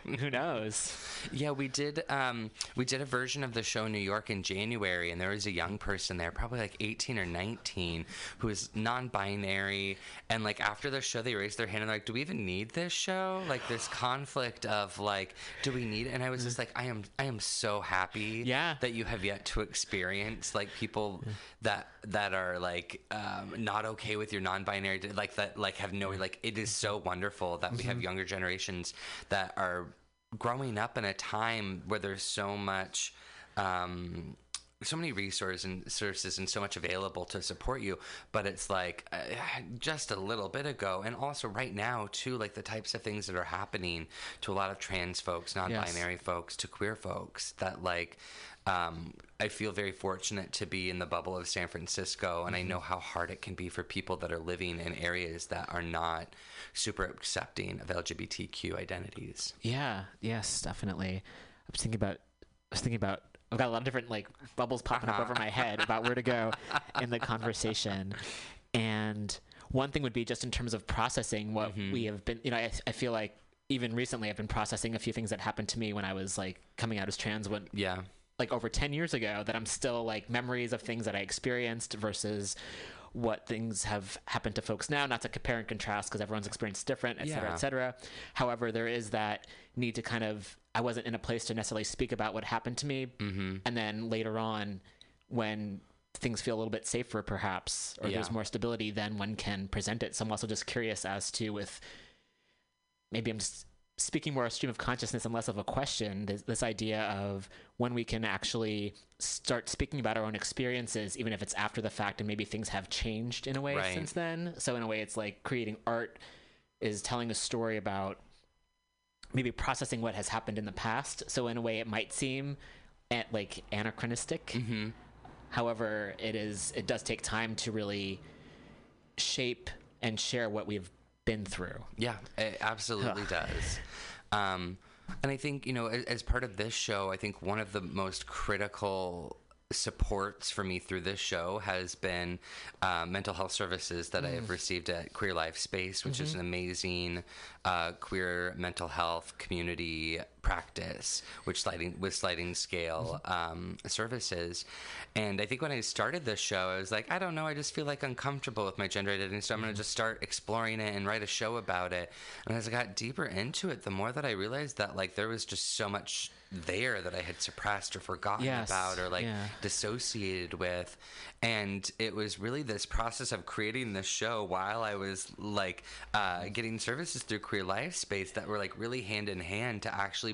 who knows? Yeah, we did. Um, we did a version of the show in New York in January, and there was a young person there, probably like 18 or 19, who was non-binary. And like after the show, they raised their hand and they're like, "Do we even need this show? Like this conflict of like, do we need it?" And I was just like, "I am, I am so happy Yeah. that you have yet to experience like people that that are like um, not okay with your non-binary, like that, like have no like. It is so wonderful that we have younger generations that are growing up in a time where there's so much um so many resources and services and so much available to support you but it's like uh, just a little bit ago and also right now too like the types of things that are happening to a lot of trans folks non-binary folks to queer folks that like um, I feel very fortunate to be in the bubble of San Francisco, and I know how hard it can be for people that are living in areas that are not super accepting of LGBTQ identities. Yeah. Yes, definitely. I was thinking about. I was thinking about. I've got a lot of different like bubbles popping up over my head about where to go in the conversation, and one thing would be just in terms of processing what mm-hmm. we have been. You know, I, I feel like even recently I've been processing a few things that happened to me when I was like coming out as trans. When yeah, like over 10 years ago that I'm still like memories of things that I experienced versus what things have happened to folks now not to compare and contrast because everyone's experience is different et cetera Yeah. et cetera however there is that need to kind of I wasn't in a place to necessarily speak about what happened to me mm-hmm. and then later on when things feel a little bit safer perhaps or there's more stability then one can present it so I'm also just curious as to with maybe I'm just speaking more a stream of consciousness and less of a question. This, this idea of when we can actually start speaking about our own experiences, even if it's after the fact, and maybe things have changed in a way Right. since then. So in a way, it's like creating art is telling a story about maybe processing what has happened in the past. So in a way, it might seem at like anachronistic. Mm-hmm. However, it is it does take time to really shape and share what we've been through. Yeah, it absolutely does. Um, and I think, you know, as, as part of this show, I think one of the most critical supports for me through this show has been uh, mental health services that I have received at Queer Life Space, which is Mhm. an amazing uh, queer mental health community practice, which sliding with sliding scale um, services. And I think when I started this show, I was like, I don't know, I just feel like uncomfortable with my gender identity, so I'm going to just start exploring it and write a show about it. And as I got deeper into it, the more that I realized that like there was just so much there that I had suppressed or forgotten Yes, about or like yeah. dissociated with. And it was really this process of creating this show while I was like uh, getting services through Queer Life Space that were like really hand in hand to actually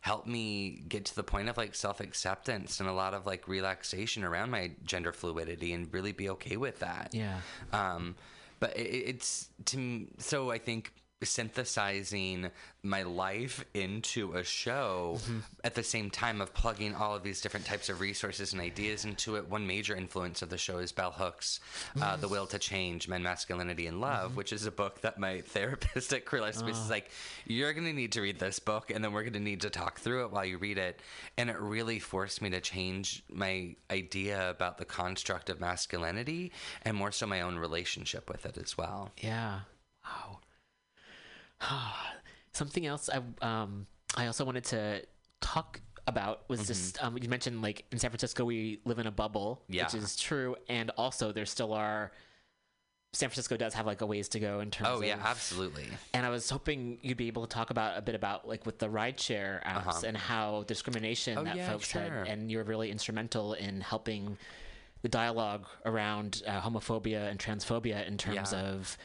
help me get to the point of like self acceptance and a lot of like relaxation around my gender fluidity and really be okay with that. Yeah. Um, but it, it's to so I think synthesizing my life into a show mm-hmm. at the same time of plugging all of these different types of resources and ideas into it. One major influence of the show is Bell Hooks' uh, mm-hmm. "The Will to Change: Men, Masculinity, and Love," mm-hmm. which is a book that my therapist at Queer Life Space is Oh. like, "You're going to need to read this book, and then we're going to need to talk through it while you read it." And it really forced me to change my idea about the construct of masculinity and more so my own relationship with it as well. Yeah. Wow. Something else I um I also wanted to talk about was Mm-hmm. just um, you mentioned like in San Francisco we live in a bubble, Yeah. which is true, and also there still are. San Francisco does have like a ways to go in terms of Oh of yeah, absolutely. and I was hoping you'd be able to talk about a bit about like with the rideshare apps Uh-huh. and how discrimination Oh, that yeah, folks sure. had, and you were really instrumental in helping the dialogue around uh, homophobia and transphobia in terms Yeah. of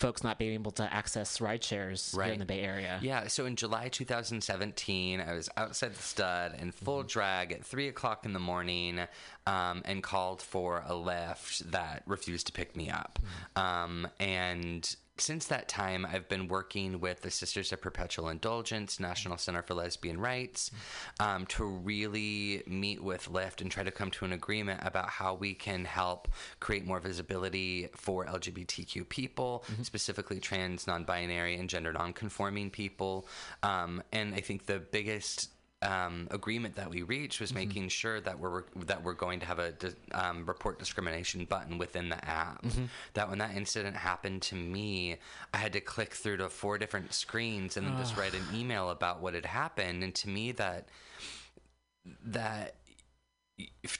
folks not being able to access ride shares here in the Bay Area. Yeah, so in July 2017, I was outside the stud in full drag at 3 o'clock in the morning um, and called for a Lyft that refused to pick me up. Um, and since that time, I've been working with the Sisters of Perpetual Indulgence, National Center for Lesbian Rights, um, to really meet with Lyft and try to come to an agreement about how we can help create more visibility for LGBTQ people, specifically trans, non binary, and gender non conforming people. Um, and I think the biggest um, agreement that we reached was making sure that we're that we're going to have a um, report discrimination button within the app. That when that incident happened to me, I had to click through to four different screens and then just write an email about what had happened. And to me, that that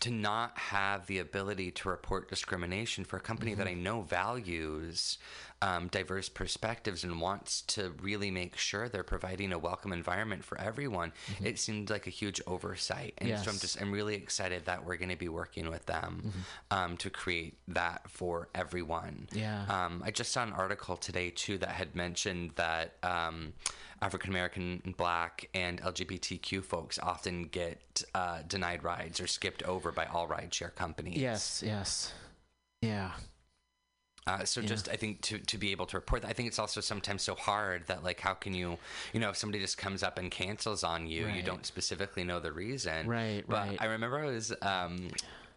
to not have the ability to report discrimination for a company that I know values um, diverse perspectives and wants to really make sure they're providing a welcome environment for everyone, it seemed like a huge oversight. And so I'm just I'm really excited that we're going to be working with them um, to create that for everyone. Yeah. Um, I just saw an article today too that had mentioned that um, African American, Black, and LGBTQ folks often get uh, denied rides or skipped over by all rideshare companies. Yes, yes. Yeah. Uh, so just I think to to be able to report that, I think it's also sometimes so hard that like how can you you know if somebody just comes up and cancels on you, you don't specifically know the reason. Right, But right. I remember I was um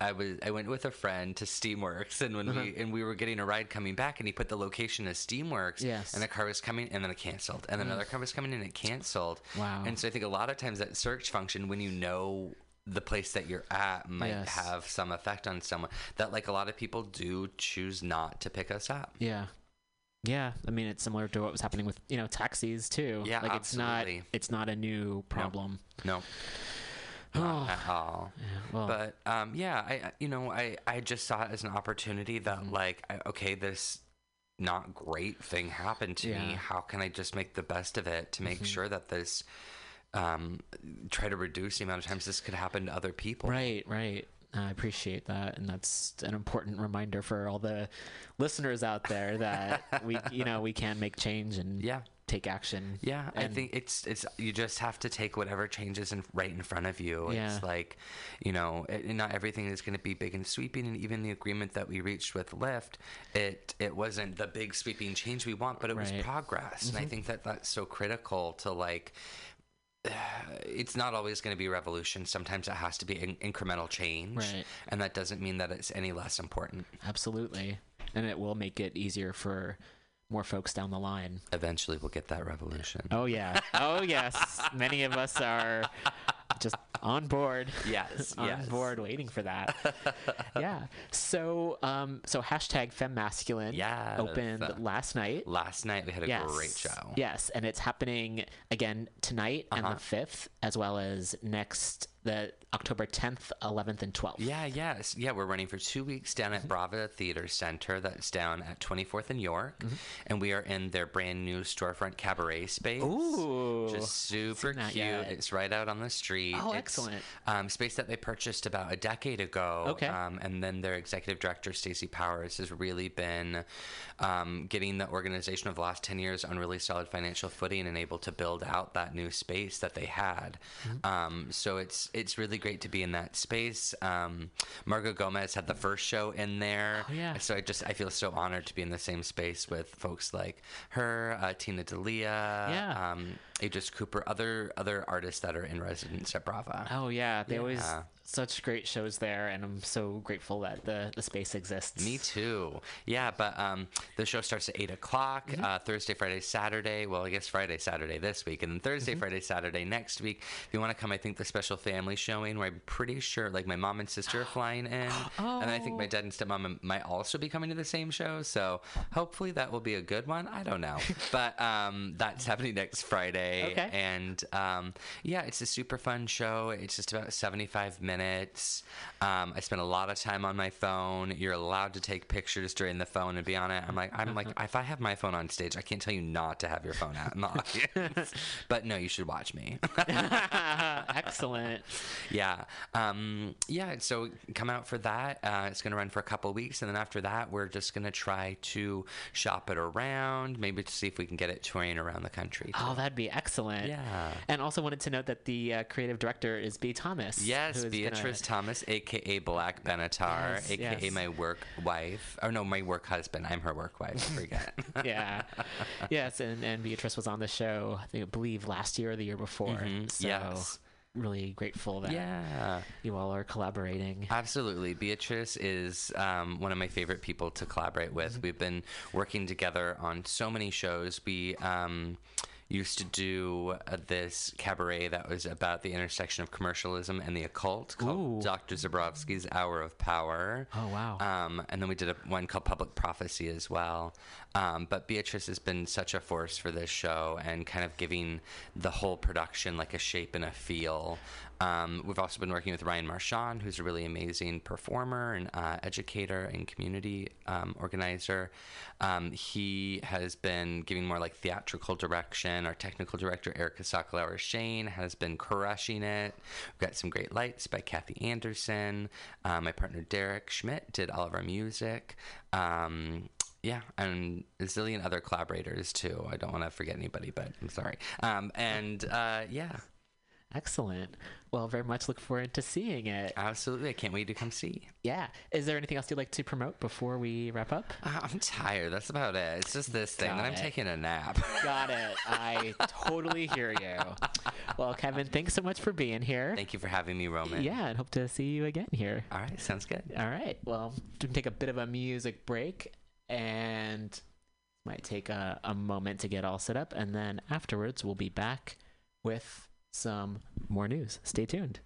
I was I went with a friend to Steamworks and when we Uh-huh. and we were getting a ride coming back and he put the location as Steamworks Yes. and the car was coming and then it canceled and another car was coming and it canceled. Wow. And so I think a lot of times that search function when you know the place that you're at might Yes. have some effect on someone that like a lot of people do choose not to pick us up. Yeah. Yeah, I mean it's similar to what was happening with you know taxis too. Yeah, like it's absolutely. not it's not a new problem. No. Oh. Not at all. well- but um, yeah, I you know I I just saw it as an opportunity that Mm-hmm. like I, okay this not great thing happened to me. How can I just make the best of it to make Mhm. sure that this um try to reduce the amount of times this could happen to other people. Right, right. I appreciate that, and that's an important reminder for all the listeners out there that we, you know, we can make change and yeah, take action. Yeah, I think it's it's you just have to take whatever changes in, right in front of you. Yeah. It's like, you know, it, not everything is going to be big and sweeping, and even the agreement that we reached with Lyft, it it wasn't the big sweeping change we want, but it was Right. progress, and I Mhm. think that that's so critical to like. It's not always going to be revolution. Sometimes it has to be in- incremental change, Right. and that doesn't mean that it's any less important. Absolutely, and it will make it easier for more folks down the line. Eventually, we'll get that revolution. Oh yeah. Oh yes. Many of us are just on board. Yes, on yes. board, waiting for that. yeah. So, um, so hashtag femmasculine Yes. opened last night. Last night we had a Yes. great show. Yes, and it's happening again tonight and Uh-huh. the fifth, as well as next the October tenth, eleventh, and twelfth. Yeah, yes. Yeah, we're running for two weeks down at Brava Theater Center. That's down at 24th and York. Mm-hmm. And we are in their brand new storefront cabaret space. Ooh. Just super cute. yet. It's right out on the street. Oh, It's, excellent. Um, space that they purchased about a decade ago. Okay. Um, and then their executive director, Stacey Powers, has really been um, getting the organization of the last 10 years on really solid financial footing and able to build out that new space that they had. Mm-hmm. Um, so it's it's really great to be in that space. Um, Marga Gomez had the first show in there. Oh, yeah. So I just I feel so honored to be in the same space with folks like her, uh, Tina D'Elia, Yeah. um, Idris Cooper, other other artists that are in residence at Brava. Oh yeah, they always Yeah. Such great shows there, and I'm so grateful that the, the space exists. Me too. Yeah, but um, the show starts at 8 o'clock Mm-hmm. uh, Thursday, Friday, Saturday. Well, I guess Friday, Saturday this week. And then Thursday, Mm-hmm. Friday, Saturday next week. If you want to come, I think the special family showing where I'm pretty sure like my mom and sister are flying in. And I think my Oh. dad and stepmom might also be coming to the same show. So hopefully that will be a good one. I don't know. but um, that's happening next Friday. Okay. And um, yeah, it's a super fun show. It's just about 75 minutes. Um, I spend a lot of time on my phone. You're allowed to take pictures during the phone and be on it. I'm like, I'm like, if I have my phone on stage, I can't tell you not to have your phone out in the audience. but no, you should watch me. Excellent. yeah. Um, yeah. So come out for that. Uh, it's going to run for a couple weeks. And then after that, we're just going to try to shop it around, maybe to see if we can get it touring around the country. Oh, that'd be excellent. Yeah. And also wanted to note that the uh, creative director is B. Thomas. Yes, is Beatrice Thomas, aka Black Benatar, Yes, aka yes. my work wife. Oh no, my work husband. I'm her work wife. I forget. yeah. Yes, and, and Beatrice was on the show, I think, I believe last year or the year before. Mhm, So yes. really grateful that Yeah. you all are collaborating. Absolutely. Beatrice is um, one of my favorite people to collaborate with. We've been working together on so many shows. We um, used to do uh, this cabaret that was about the intersection of commercialism and the occult called Dr. Zabrowski's Hour of Power. Oh, wow. Um, and then we did a, one called Public Prophecy as well. Um, but Beatrice has been such a force for this show and kind of giving the whole production like a shape and a feel. Um, we've also been working with Ryan Marchand, who's a really amazing performer and uh, educator and community um, organizer. Um, he has been giving more like theatrical direction. Our technical director, Erica Sokolauer Shane, has been crushing it. We've got some great lights by Kathy Anderson. Uh, my partner, Derek Schmidt, did all of our music. Um, yeah, and a zillion other collaborators too. I don't want to forget anybody, but I'm sorry. Um, and uh, yeah, Excellent. Well, very much look forward to seeing it. absolutely. I can't wait to come see. Yeah. Is there anything else you'd like to promote before we wrap up? Uh, I'm tired. That's about it. It's just this thing. Got I'm it. taking a nap. Got it. I totally hear you. Well, Kevin, thanks so much for being here. Thank you for having me, Roman. Yeah, and hope to see you again here. All right, sounds good. All right. Well, we can take a bit of a music break and might take a, a moment to get all set up. And then afterwards, we'll be back with some more news. Stay tuned.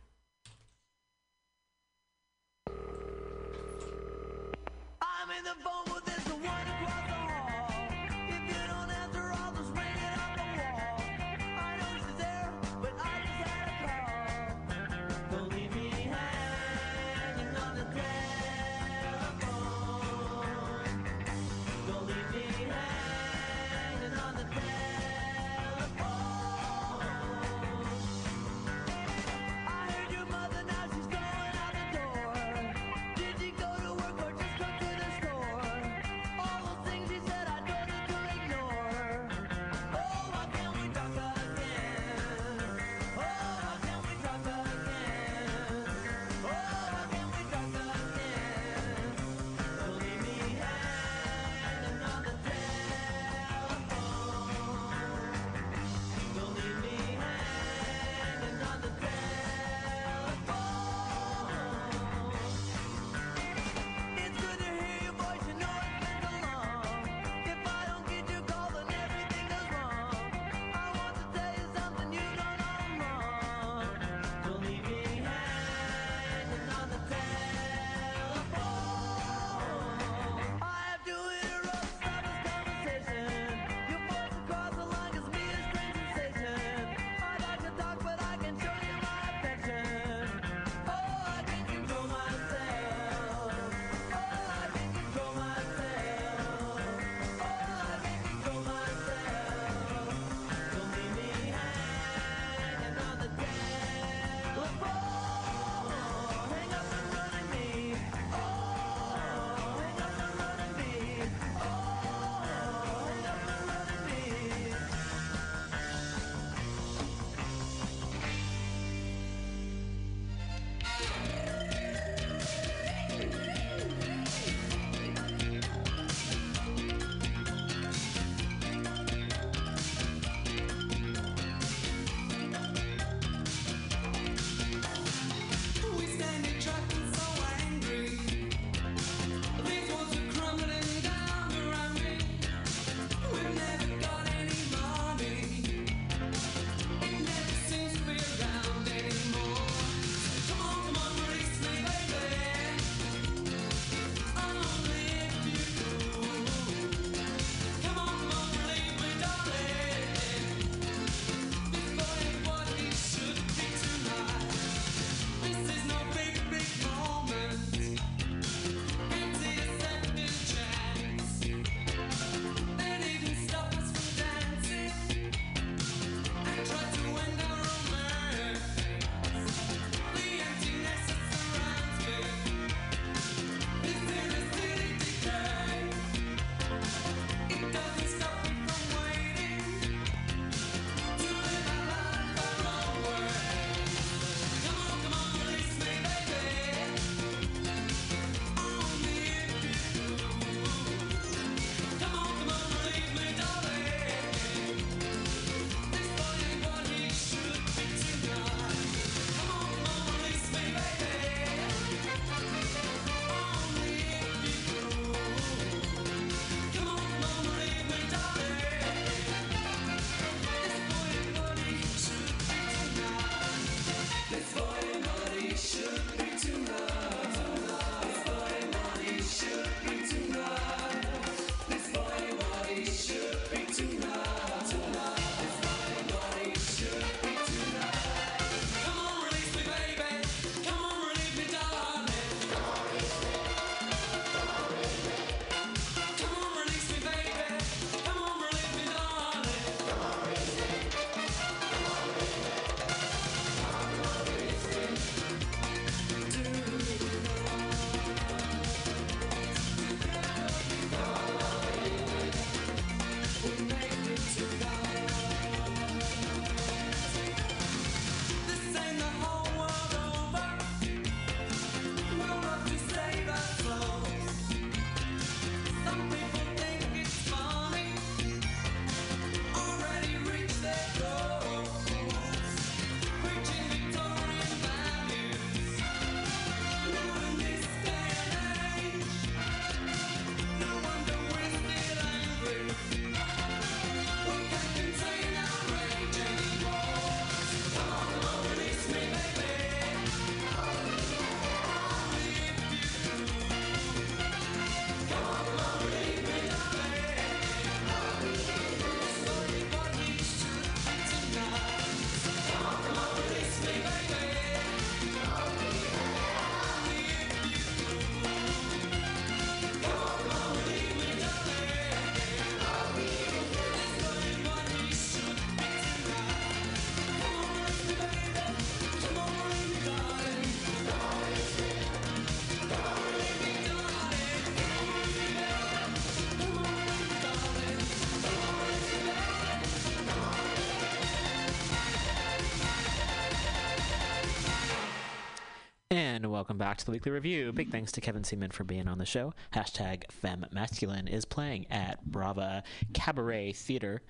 Welcome back to the weekly review. Big thanks to Kevin Seaman for being on the show. Hashtag FemMasculine is playing at Brava Cabaret Theater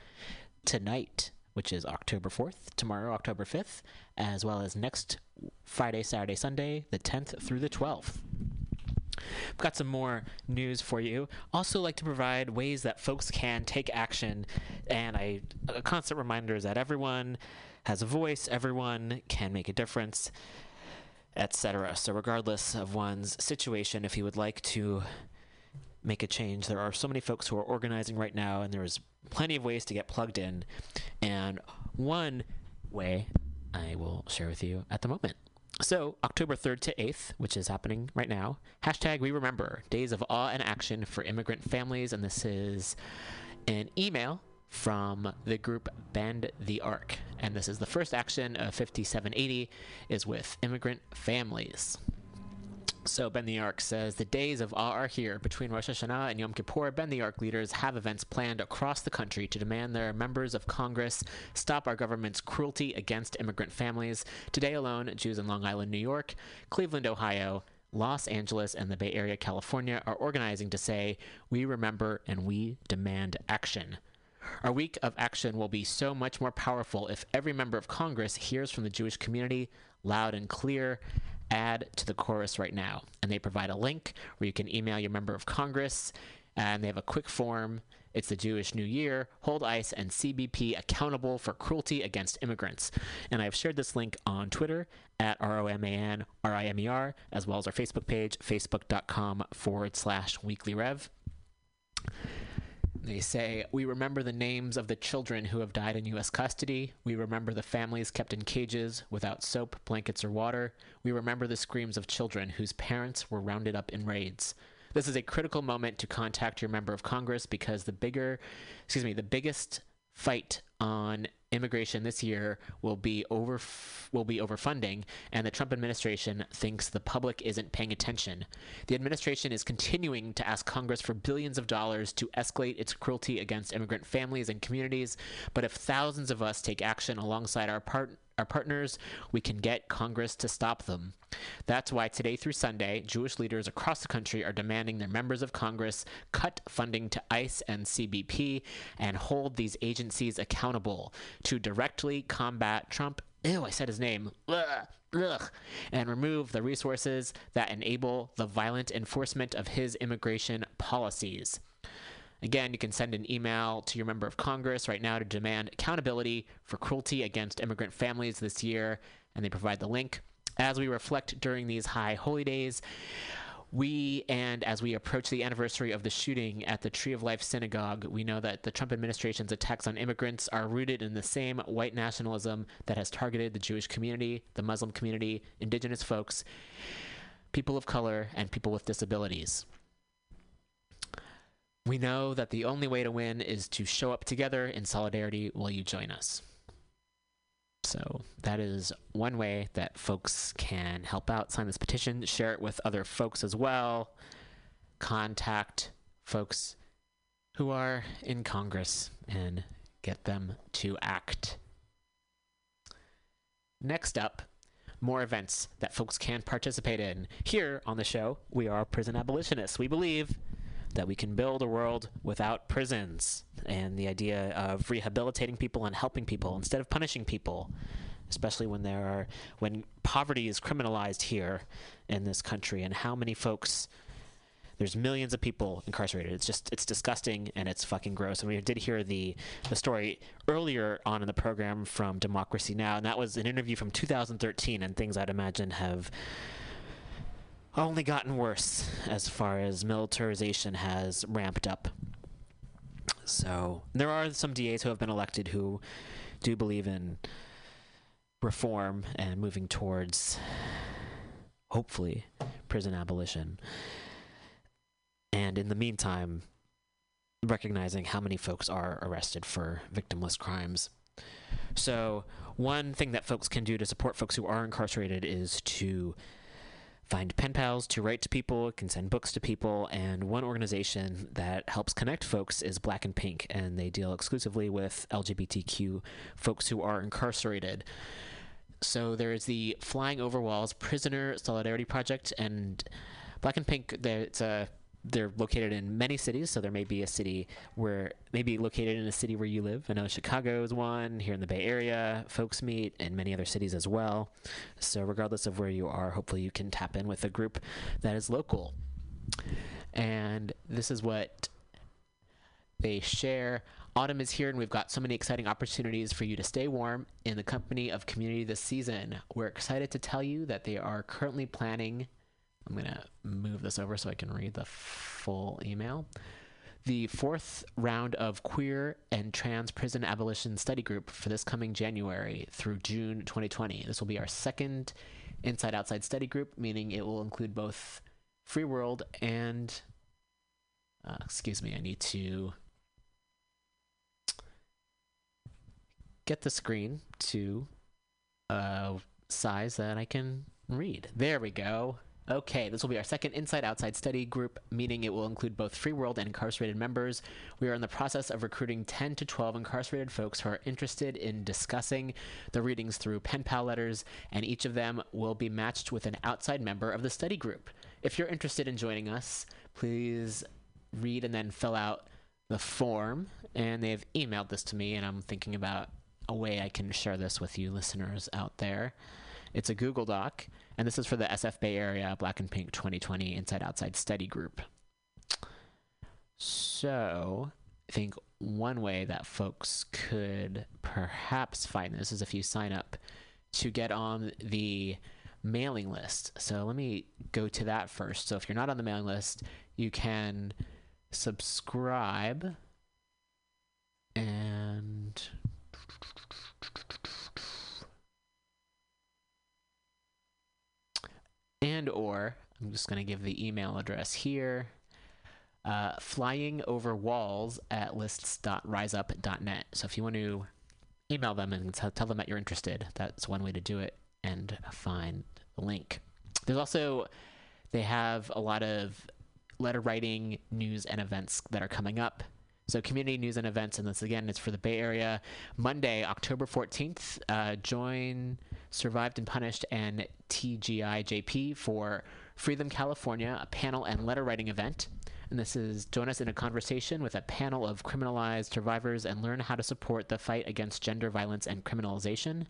tonight, which is October 4th, tomorrow, October 5th, as well as next Friday, Saturday, Sunday, the 10th through the 12th. I've got some more news for you. Also, like to provide ways that folks can take action, and I a constant reminder is that everyone has a voice, everyone can make a difference, etc. So, regardless of one's situation, if you would like to make a change, there are so many folks who are organizing right now, and there's plenty of ways to get plugged in. And one way I will share with you at the moment. So, October 3rd to 8th, which is happening right now, hashtag We Remember Days of Awe and Action for Immigrant Families. And this is an email from the group Bend the Arc. And this is the first action of 5780 is with immigrant families. So Bend the Arc says the days of awe are here. Between Rosh Hashanah and Yom Kippur, Bend the Arc leaders have events planned across the country to demand their members of Congress stop our government's cruelty against immigrant families. Today alone, Jews in Long Island, New York, Cleveland, Ohio, Los Angeles, and the Bay Area, California are organizing to say, We remember and we demand action. Our week of action will be so much more powerful if every member of Congress hears from the Jewish community loud and clear. Add to the chorus right now. And they provide a link where you can email your member of Congress, and they have a quick form. It's the Jewish New Year. Hold ICE and CBP accountable for cruelty against immigrants. And I've shared this link on Twitter at R O M A N R I M E R, as well as our Facebook page, facebook.com forward slash weekly rev. They say, We remember the names of the children who have died in U.S. custody. We remember the families kept in cages without soap, blankets, or water. We remember the screams of children whose parents were rounded up in raids. This is a critical moment to contact your member of Congress because the bigger, excuse me, the biggest fight on immigration this year will be over will be over funding and the Trump administration thinks the public isn't paying attention. The administration is continuing to ask Congress for billions of dollars to escalate its cruelty against immigrant families and communities, but if thousands of us take action alongside our part our partners, we can get Congress to stop them. That's why today through Sunday, Jewish leaders across the country are demanding their members of Congress cut funding to ICE and CBP and hold these agencies accountable to directly combat Trump. Ew, I said his name. Ugh, ugh, and remove the resources that enable the violent enforcement of his immigration policies. Again, you can send an email to your member of Congress right now to demand accountability for cruelty against immigrant families this year, and they provide the link. As we reflect during these high holy days, we and as we approach the anniversary of the shooting at the Tree of Life Synagogue, we know that the Trump administration's attacks on immigrants are rooted in the same white nationalism that has targeted the Jewish community, the Muslim community, indigenous folks, people of color, and people with disabilities. We know that the only way to win is to show up together in solidarity. Will you join us? So that is one way that folks can help out. Sign this petition, share it with other folks as well. Contact folks who are in Congress and get them to act. Next up, more events that folks can participate in. Here on the show, we are prison abolitionists. We believe that we can build a world without prisons and the idea of rehabilitating people and helping people instead of punishing people especially when there are when poverty is criminalized here in this country and how many folks there's millions of people incarcerated. It's just it's disgusting and it's fucking gross. And we did hear the the story earlier on in the program from democracy now! And that was an interview from 2013 and things i'd imagine have only gotten worse as far as militarization has ramped up. So there are some DAs who have been elected who do believe in reform and moving towards, hopefully, prison abolition. And in the meantime, recognizing how many folks are arrested for victimless crimes. So, one thing that folks can do to support folks who are incarcerated is to find pen pals to write to people, can send books to people, and one organization that helps connect folks is Black and Pink, and they deal exclusively with LGBTQ folks who are incarcerated. so there is the Flying Over Walls Prisoner Solidarity Project, and Black and Pink. It's a they're located in many cities, so there may be a city where maybe located in a city where you live. I know Chicago is one here in the Bay Area. Folks meet in many other cities as well. So regardless of where you are, hopefully you can tap in with a group that is local. And this is what they share. Autumn is here, and we've got so many exciting opportunities for you to stay warm in the company of community this season. We're excited to tell you that they are currently planning. I'm going to move this over so I can read the full email. The fourth round of queer and trans prison abolition study group for this coming January through June 2020. This will be our second inside outside study group, meaning it will include both Free World and. Uh, excuse me, I need to get the screen to a size that I can read. There we go. Okay, this will be our second inside outside study group, meaning it will include both free world and incarcerated members. We are in the process of recruiting 10 to 12 incarcerated folks who are interested in discussing the readings through pen pal letters, and each of them will be matched with an outside member of the study group. If you're interested in joining us, please read and then fill out the form. And they've emailed this to me, and I'm thinking about a way I can share this with you listeners out there. It's a Google Doc, and this is for the SF Bay Area Black and Pink 2020 Inside Outside Study Group. So, I think one way that folks could perhaps find this is if you sign up to get on the mailing list. So, let me go to that first. So, if you're not on the mailing list, you can subscribe and and or i'm just going to give the email address here uh, flying over walls at lists.riseup.net so if you want to email them and t- tell them that you're interested that's one way to do it and find the link. There's also they have a lot of letter writing news and events that are coming up so community news and events and this again is for the bay area. Monday october 14th uh, join survived and punished and tgijp for Freedom california a panel and letter writing event. And this is join us in a conversation with a panel of criminalized survivors and learn how to support the fight against gender violence and criminalization.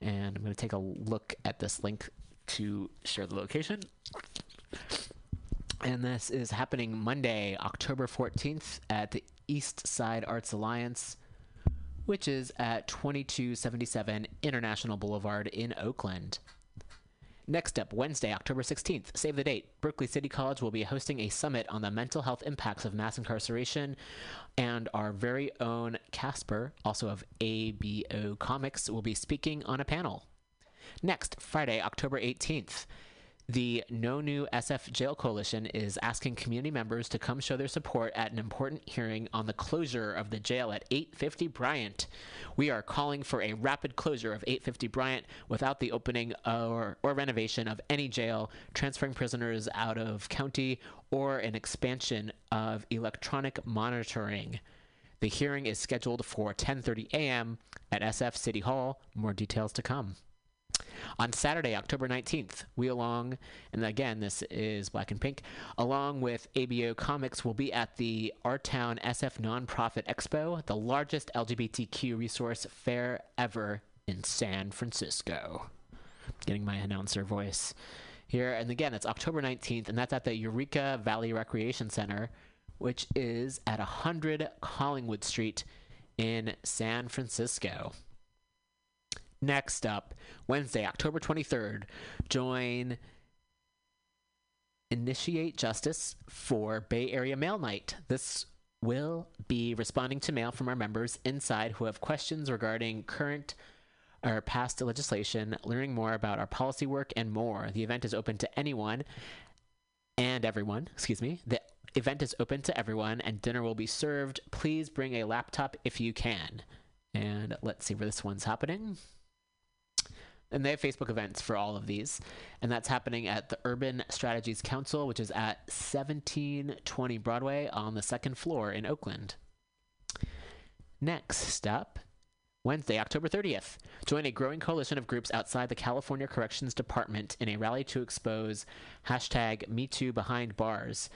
And i'm going to take a look at this link to share the location and this is happening Monday, October 14th at the East Side Arts Alliance, which is at 2277 International Boulevard in Oakland. Next up, Wednesday, October 16th, save the date. Berkeley City College will be hosting a summit on the mental health impacts of mass incarceration, and our very own Casper, also of ABO Comix, will be speaking on a panel. Next, Friday, October 18th, the No New SF Jail Coalition is asking community members to come show their support at an important hearing on the closure of the jail at 850 Bryant. We are calling for a rapid closure of 850 Bryant without the opening or, or renovation of any jail, transferring prisoners out of county, or an expansion of electronic monitoring. The hearing is scheduled for 10:30 a.m. at SF City Hall. More details to come. On Saturday, October 19th, we along, and again, this is Black and Pink, along with ABO Comix, will be at the Our Town SF Nonprofit Expo, the largest LGBTQ resource fair ever in San Francisco. Getting my announcer voice here. And again, it's October 19th, and that's at the Eureka Valley Recreation Center, which is at 100 Collingwood Street in San Francisco. Next up, Wednesday, October 23rd, join Initiate Justice for Bay Area Mail Night. This will be responding to mail from our members inside who have questions regarding current or past legislation, learning more about our policy work, and more. The event is open to anyone and everyone, excuse me. The event is open to everyone and dinner will be served. Please bring a laptop if you can. And let's see where this one's happening and they have Facebook events for all of these. And that's happening at the Urban Strategies Council, which is at 1720 Broadway on the second floor in Oakland. Next up, Wednesday, October 30th. Join a growing coalition of groups outside the California Corrections Department in a rally to expose hashtag MeToo Behind Bars.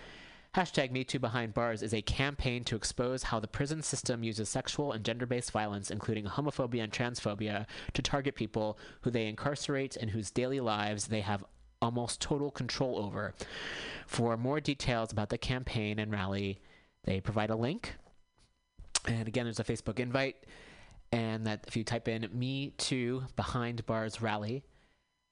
Hashtag MeToo Behind Bars is a campaign to expose how the prison system uses sexual and gender based violence, including homophobia and transphobia, to target people who they incarcerate and whose daily lives they have almost total control over. For more details about the campaign and rally, they provide a link. And again, there's a Facebook invite. And that if you type in Me Too Behind Bars Rally,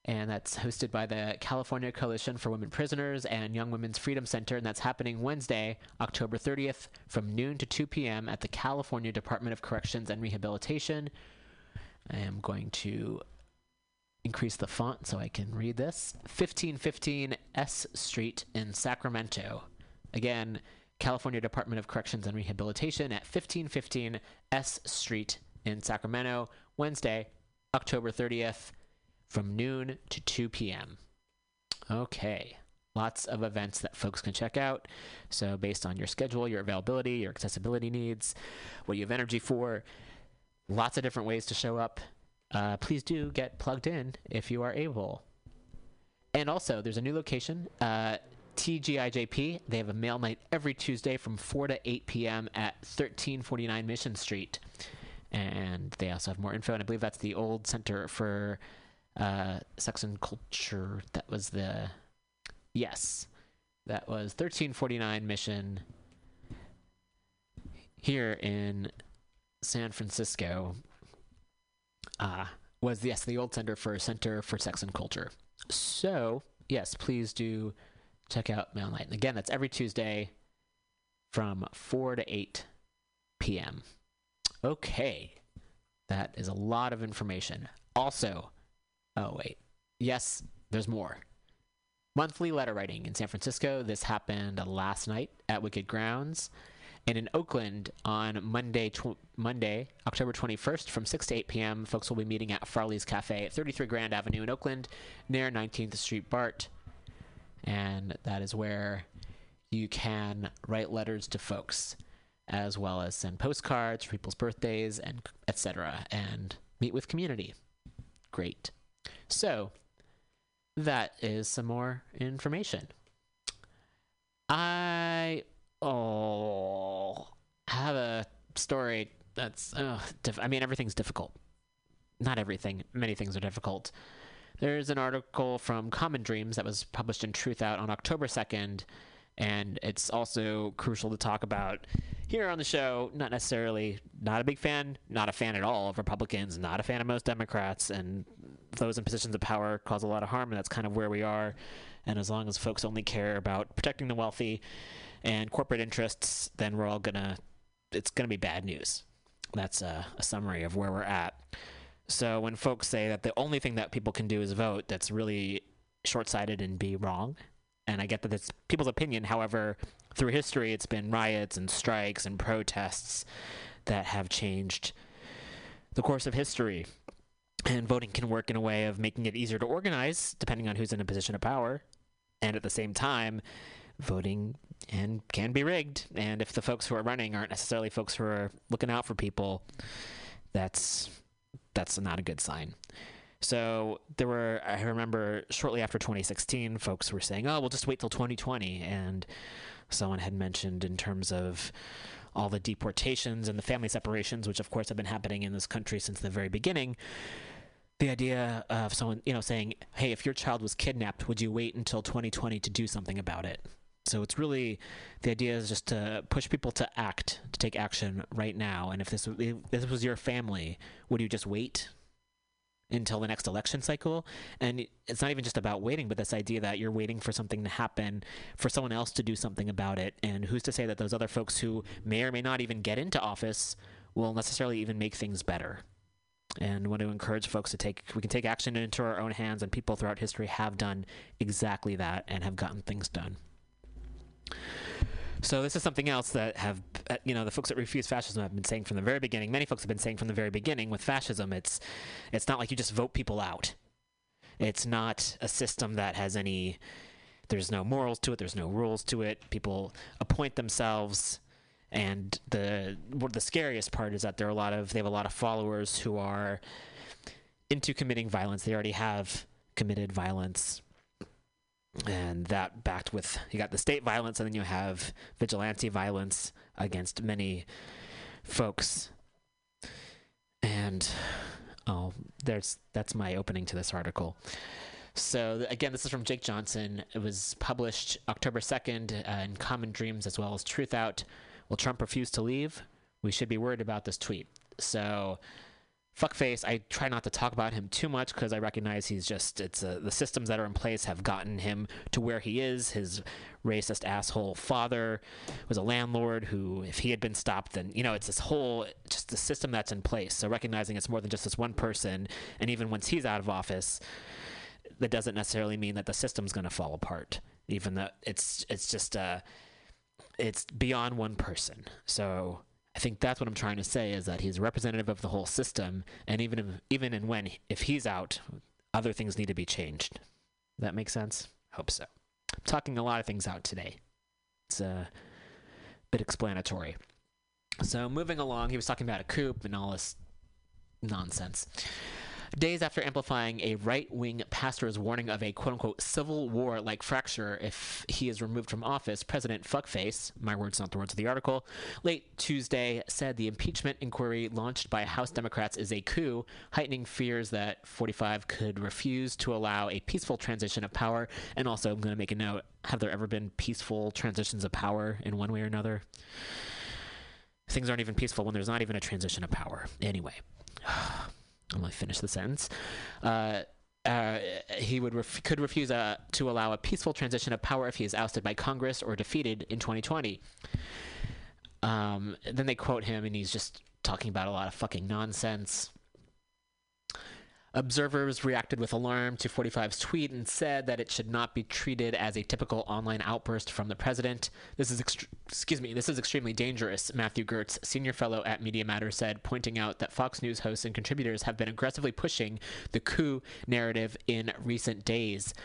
and that's hosted by the California Coalition for Women Prisoners and Young Women's Freedom Center, and that's happening Wednesday, October 30th, from noon to 2 p.m. at the California Department of Corrections and Rehabilitation. I am going to increase the font so I can read this. 1515 S Street in Sacramento. Again, California Department of Corrections and Rehabilitation at 1515 S Street in Sacramento, Wednesday, October 30th, from noon to 2 p.m. Okay. Lots of events that folks can check out. So, based on your schedule, your availability, your accessibility needs, what you have energy for, lots of different ways to show up. Uh, please do get plugged in if you are able. And also, there's a new location, uh, TGIJP. They have a mail night every Tuesday from 4 to 8 p.m. at 1349 Mission Street. And they also have more info, and I believe that's the old Center for uh, Sex and Culture. That was the. Yes. That was 1349 Mission here in San Francisco. Uh, was yes the old center for Center for Sex and Culture. So yes, please do check out Mail Night. And again, that's every Tuesday from four to eight p.m. Okay, that is a lot of information. Also, oh wait, yes, there's more. Monthly letter writing in San Francisco. This happened last night at Wicked Grounds. And in Oakland on Monday, tw- Monday, October 21st, from 6 to 8 p.m., folks will be meeting at Farley's Cafe at 33 Grand Avenue in Oakland, near 19th Street BART. And that is where you can write letters to folks, as well as send postcards for people's birthdays and etc. and meet with community. Great. So that is some more information. I oh have a story that's uh, diff- I mean everything's difficult. Not everything. Many things are difficult. There's an article from Common Dreams that was published in Truth Out on October 2nd, and it's also crucial to talk about here on the show. Not necessarily, not a big fan, not a fan at all of Republicans, not a fan of most Democrats, and those in positions of power cause a lot of harm, and that's kind of where we are. And as long as folks only care about protecting the wealthy and corporate interests, then we're all gonna, it's gonna be bad news. That's a, a summary of where we're at. So when folks say that the only thing that people can do is vote, that's really short-sighted and be wrong. And I get that it's people's opinion. However, through history, it's been riots and strikes and protests that have changed the course of history. And voting can work in a way of making it easier to organize, depending on who's in a position of power. And at the same time, voting and can be rigged. And if the folks who are running aren't necessarily folks who are looking out for people, that's that's not a good sign. So there were, I remember shortly after 2016, folks were saying, oh, we'll just wait till 2020. And someone had mentioned in terms of all the deportations and the family separations, which of course have been happening in this country since the very beginning. The idea of someone, you know, saying, hey, if your child was kidnapped, would you wait until 2020 to do something about it? So it's really the idea is just to push people to act, to take action right now. And if this if this was your family, would you just wait until the next election cycle? And it's not even just about waiting, but this idea that you're waiting for something to happen, for someone else to do something about it. And who's to say that those other folks who may or may not even get into office will necessarily even make things better? And want to encourage folks to take we can take action into our own hands, and people throughout history have done exactly that and have gotten things done. So this is something else that have uh, you know the folks that refuse fascism have been saying from the very beginning. Many folks have been saying from the very beginning with fascism, it's it's not like you just vote people out. It's not a system that has any. There's no morals to it. There's no rules to it. People appoint themselves, And the what the scariest part is that there are a lot of they have a lot of followers who are into committing violence. They already have committed violence and that backed with you got the state violence and then you have vigilante violence against many folks. And oh there's that's my opening to this article. So again this is from jake johnson. It was published october 2nd uh, in common dreams as well as truth out. Will trump refuse to leave? We should be worried about this tweet. So fuckface i try not to talk about him too much because i recognize he's just it's uh, the systems that are in place have gotten him to where he is. His racist asshole father was a landlord who if he had been stopped then you know it's this whole just the system that's in place. So recognizing it's more than just this one person and even once he's out of office that doesn't necessarily mean that the system's going to fall apart even though it's it's just uh it's beyond one person. So I think that's what I'm trying to say is that he's representative of the whole system, and even if, even and when if he's out, other things need to be changed. That makes sense. Hope so. I'm talking a lot of things out today. It's uh, a bit explanatory. So moving along, he was talking about a coup and all this nonsense. Days after amplifying a right wing pastor's warning of a quote unquote civil war like fracture if he is removed from office, President Fuckface, my words, not the words of the article, late Tuesday said the impeachment inquiry launched by House Democrats is a coup, heightening fears that 45 could refuse to allow a peaceful transition of power. And also, I'm going to make a note have there ever been peaceful transitions of power in one way or another? Things aren't even peaceful when there's not even a transition of power. Anyway. Going to finish the sentence. Uh, uh, he would ref- could refuse uh, to allow a peaceful transition of power if he is ousted by Congress or defeated in 2020. Um, then they quote him, and he's just talking about a lot of fucking nonsense. Observers reacted with alarm to 45's tweet and said that it should not be treated as a typical online outburst from the president. This is ext- excuse me, this is extremely dangerous, Matthew Gertz, senior fellow at Media Matters said, pointing out that Fox News hosts and contributors have been aggressively pushing the coup narrative in recent days.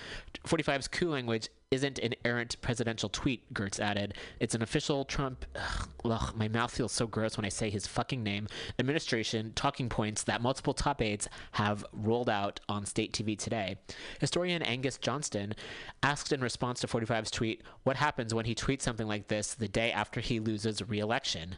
45's coup language isn't an errant presidential tweet, Gertz added. It's an official Trump. Ugh, ugh, my mouth feels so gross when I say his fucking name. Administration talking points that multiple top aides have rolled out on state TV today. Historian Angus Johnston asked in response to 45's tweet what happens when he tweets something like this the day after he loses re election.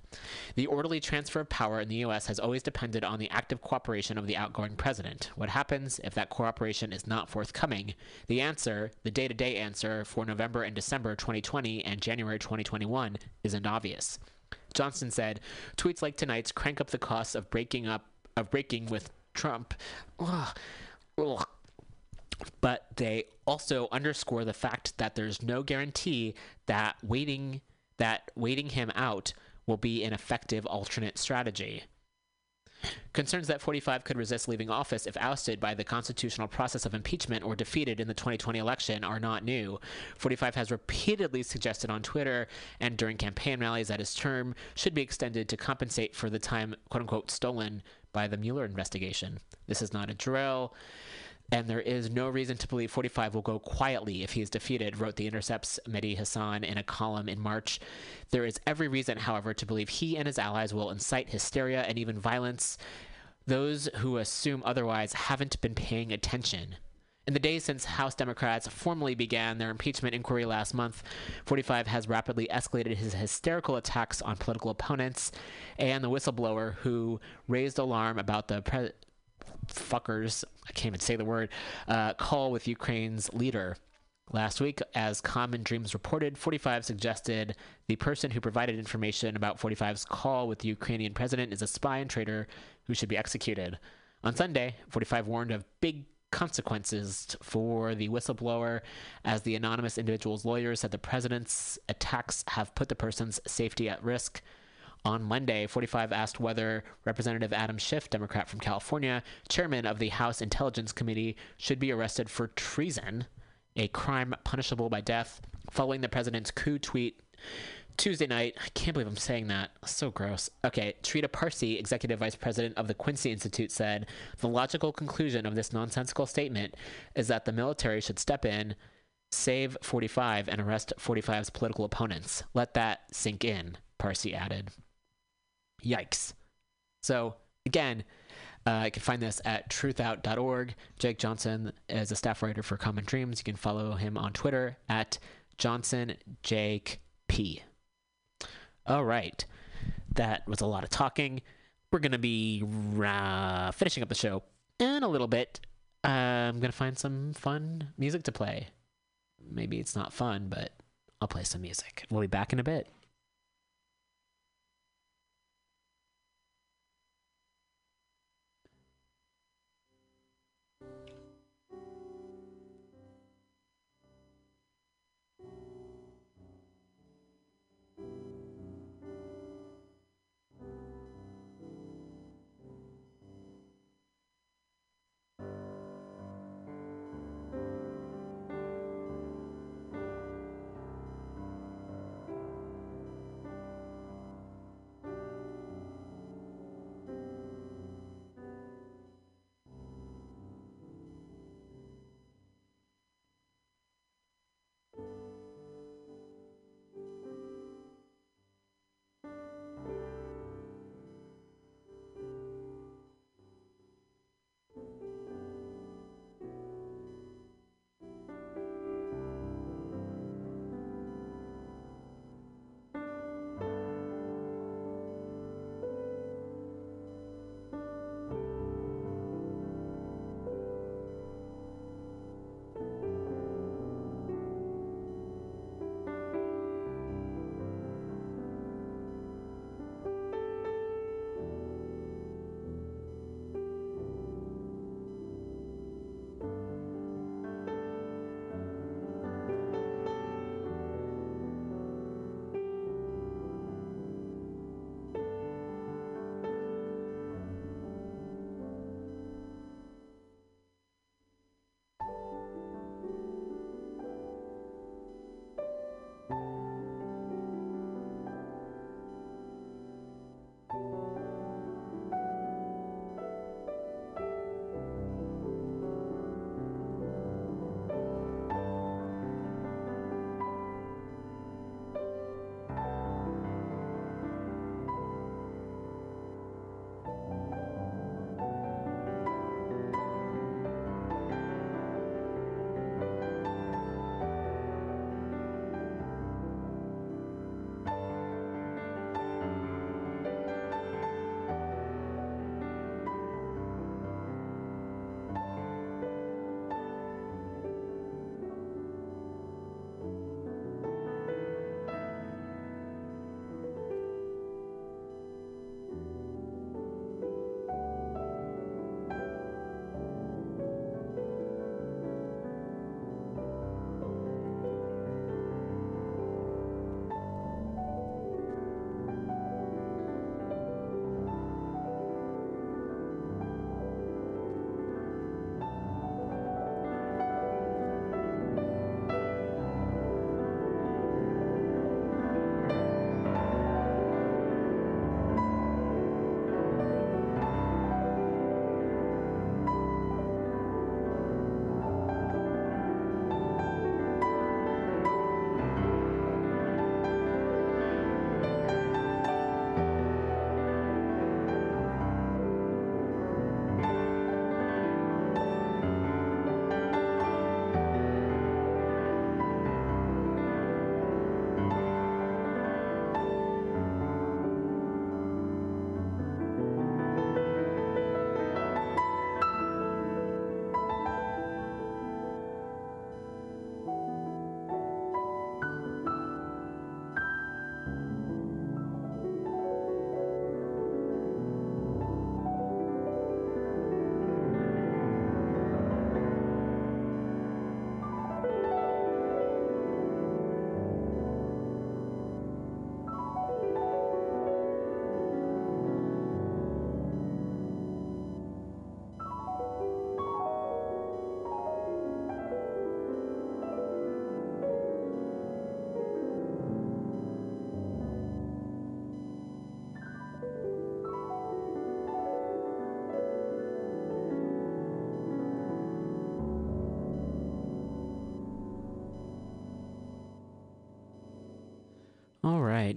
The orderly transfer of power in the U.S. has always depended on the active cooperation of the outgoing president. What happens if that cooperation is not forthcoming? The answer, the day to day answer, for November and December 2020 and January 2021 isn't obvious. Johnson said, "Tweets like tonight's crank up the costs of breaking up of breaking with Trump." Ugh, ugh. But they also underscore the fact that there's no guarantee that waiting that waiting him out will be an effective alternate strategy. Concerns that 45 could resist leaving office if ousted by the constitutional process of impeachment or defeated in the 2020 election are not new. 45 has repeatedly suggested on Twitter and during campaign rallies that his term should be extended to compensate for the time, quote unquote, stolen by the Mueller investigation. This is not a drill. And there is no reason to believe 45 will go quietly if he is defeated, wrote The Intercept's Mehdi Hasan in a column in March. There is every reason, however, to believe he and his allies will incite hysteria and even violence. Those who assume otherwise haven't been paying attention. In the days since House Democrats formally began their impeachment inquiry last month, 45 has rapidly escalated his hysterical attacks on political opponents and the whistleblower who raised alarm about the pre- fuckers, I can't even say the word, uh, call with Ukraine's leader. Last week, as Common Dreams reported, 45 suggested the person who provided information about 45's call with the Ukrainian president is a spy and traitor who should be executed. On Sunday, 45 warned of big consequences for the whistleblower as the anonymous individual's lawyer said the president's attacks have put the person's safety at risk. On Monday, 45 asked whether Representative Adam Schiff, Democrat from California, chairman of the House Intelligence Committee, should be arrested for treason, a crime punishable by death, following the president's coup tweet Tuesday night. I can't believe I'm saying that. So gross. Okay, Trita Parsi, executive vice president of the Quincy Institute, said the logical conclusion of this nonsensical statement is that the military should step in, save 45, and arrest 45's political opponents. Let that sink in. Parsi added. Yikes. So, again, uh, you can find this at truthout.org. Jake Johnson is a staff writer for Common Dreams. You can follow him on Twitter at JohnsonJakeP. All right. That was a lot of talking. We're going to be uh, finishing up the show in a little bit. Uh, I'm going to find some fun music to play. Maybe it's not fun, but I'll play some music. We'll be back in a bit.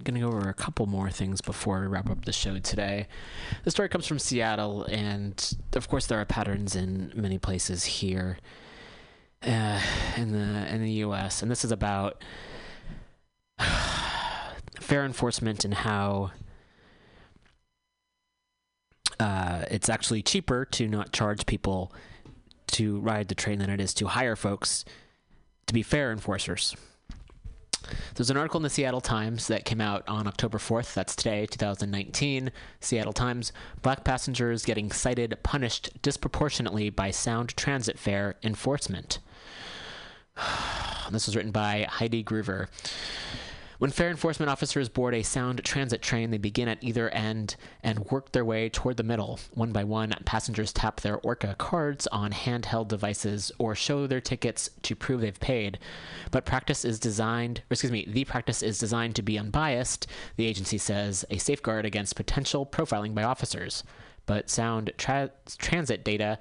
Right, gonna go over a couple more things before we wrap up the show today. The story comes from Seattle, and of course, there are patterns in many places here uh, in the in the U.S. And this is about fare enforcement and how uh, it's actually cheaper to not charge people to ride the train than it is to hire folks to be fare enforcers. There's an article in the Seattle Times that came out on October 4th. That's today, 2019. Seattle Times. Black passengers getting cited, punished disproportionately by sound transit fare enforcement. This was written by Heidi Groover. When fare enforcement officers board a sound transit train, they begin at either end and work their way toward the middle. One by one, passengers tap their Orca cards on handheld devices or show their tickets to prove they've paid. But practice is designed, excuse me, the practice is designed to be unbiased, the agency says, a safeguard against potential profiling by officers. But sound tra- transit data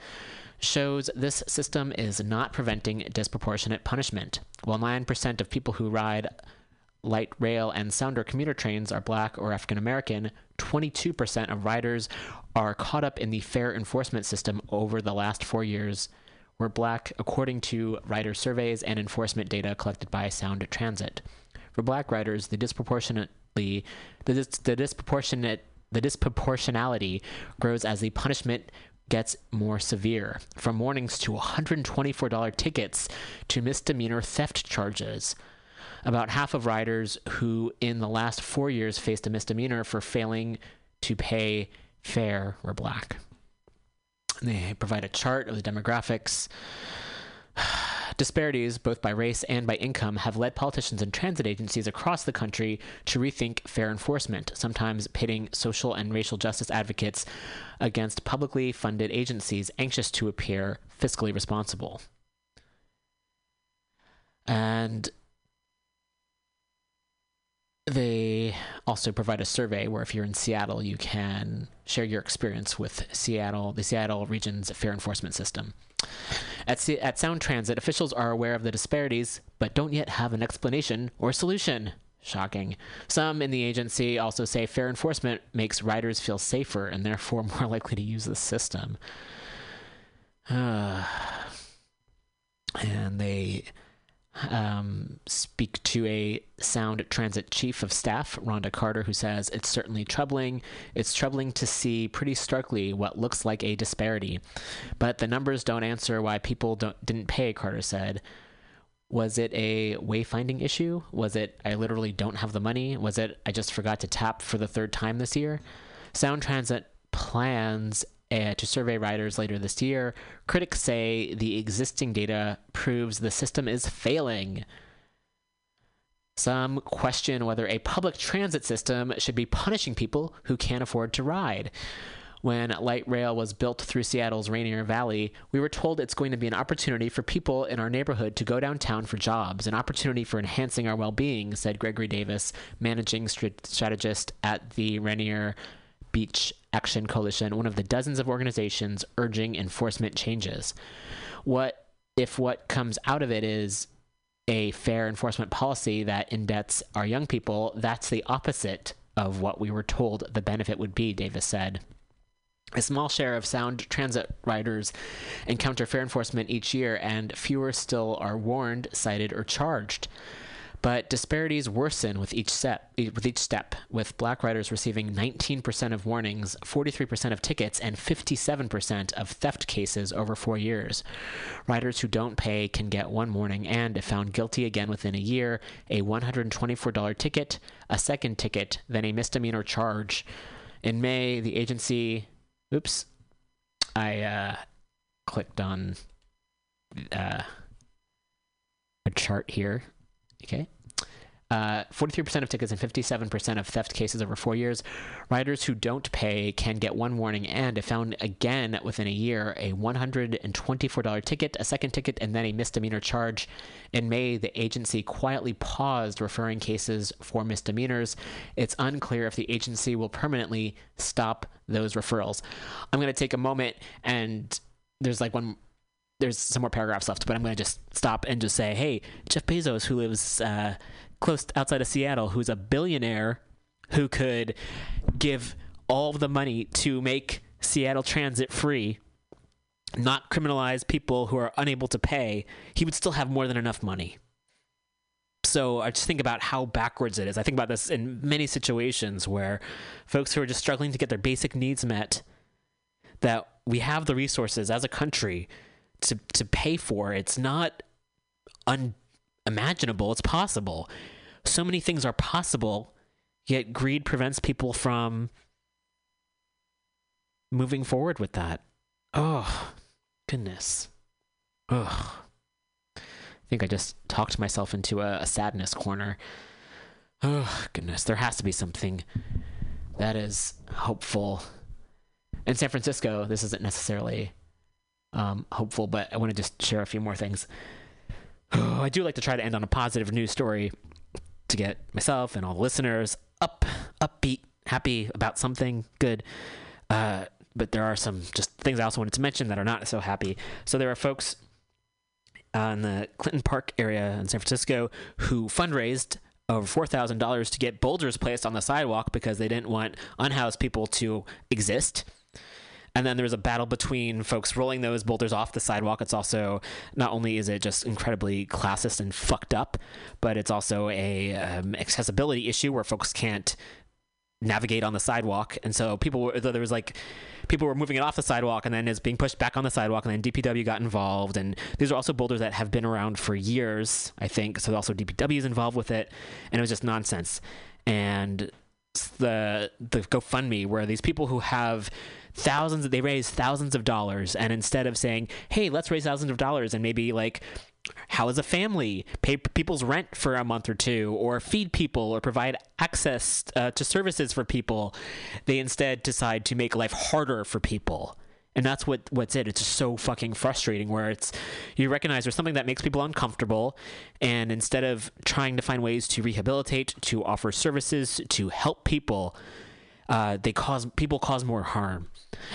shows this system is not preventing disproportionate punishment. While 9% of people who ride light rail and sounder commuter trains are black or African American, 22% of riders are caught up in the fare enforcement system over the last four years were black, according to rider surveys and enforcement data collected by Sound Transit. For black riders, the disproportionately the, dis- the disproportionate the disproportionality grows as the punishment gets more severe, from warnings to $124 tickets to misdemeanor theft charges. About half of riders who, in the last four years, faced a misdemeanor for failing to pay fare were black. They provide a chart of the demographics. Disparities, both by race and by income, have led politicians and transit agencies across the country to rethink fare enforcement, sometimes pitting social and racial justice advocates against publicly funded agencies anxious to appear fiscally responsible. And they also provide a survey where if you're in Seattle, you can share your experience with Seattle, the Seattle region's fare enforcement system. At, C- at Sound Transit, officials are aware of the disparities, but don't yet have an explanation or solution. Shocking. Some in the agency also say fare enforcement makes riders feel safer and therefore more likely to use the system. Uh, and they um, speak to a Sound Transit chief of staff, Rhonda Carter, who says it's certainly troubling. It's troubling to see pretty starkly what looks like a disparity, but the numbers don't answer why people don't didn't pay. Carter said. Was it a wayfinding issue? Was it I literally don't have the money? Was it I just forgot to tap for the third time this year? Sound Transit plans uh, to survey riders later this year. Critics say the existing data proves the system is failing. Some question whether a public transit system should be punishing people who can't afford to ride. When light rail was built through Seattle's Rainier Valley, we were told it's going to be an opportunity for people in our neighborhood to go downtown for jobs, an opportunity for enhancing our well being, said Gregory Davis, managing strategist at the Rainier Beach Action Coalition, one of the dozens of organizations urging enforcement changes. What if what comes out of it is a fare enforcement policy that indebts our young people? That's the opposite of what we were told the benefit would be, Davis said. A small share of sound transit riders encounter fare enforcement each year, and fewer still are warned, cited, or charged. But disparities worsen with each step, with each step, with black riders receiving 19% of warnings, 43% of tickets, and 57% of theft cases over four years. Riders who don't pay can get one warning and, if found guilty again within a year, a $124 ticket, a second ticket, then a misdemeanor charge. In May, the agency, oops, I uh, clicked on uh, a chart here. Okay. Uh, 43% of tickets and 57% of theft cases over four years. Riders who don't pay can get one warning and, if found again within a year, a $124 ticket, a second ticket, and then a misdemeanor charge. In May, the agency quietly paused referring cases for misdemeanors. It's unclear if the agency will permanently stop those referrals. I'm going to take a moment and there's like one there's some more paragraphs left, but I'm going to just stop and just say, hey, Jeff Bezos, who lives uh, close outside of Seattle who's a billionaire who could give all of the money to make Seattle transit free, not criminalize people who are unable to pay, he would still have more than enough money. So I just think about how backwards it is. I think about this in many situations where folks who are just struggling to get their basic needs met, that we have the resources as a country to to pay for. It's not unimaginable. It's possible. So many things are possible, yet greed prevents people from moving forward with that. Oh, goodness. Ugh. I think I just talked myself into a, a sadness corner. Oh, goodness. There has to be something that is hopeful. In San Francisco, this isn't necessarily um, hopeful, but I want to just share a few more things. Oh, I do like to try to end on a positive news story to get myself and all the listeners up, upbeat, happy about something good. Uh, but there are some just things I also wanted to mention that are not so happy. So there are folks uh, in the Clinton Park area in San Francisco who fundraised over four thousand dollars to get boulders placed on the sidewalk because they didn't want unhoused people to exist. And then there was a battle between folks rolling those boulders off the sidewalk. It's also not only is it just incredibly classist and fucked up, but it's also a um, accessibility issue where folks can't navigate on the sidewalk. And so people were there was like people were moving it off the sidewalk and then it's being pushed back on the sidewalk and then DPW got involved and these are also boulders that have been around for years, I think. So also DPW is involved with it and it was just nonsense. And the the GoFundMe where these people who have thousands they raise thousands of dollars. And instead of saying, "Hey, let's raise thousands of dollars and maybe like how is a family? Pay people's rent for a month or two or feed people or provide access uh, to services for people. They instead decide to make life harder for people. And that's what what's it. It's just so fucking frustrating where it's you recognize there's something that makes people uncomfortable. And instead of trying to find ways to rehabilitate to offer services to help people uh, they cause people cause more harm.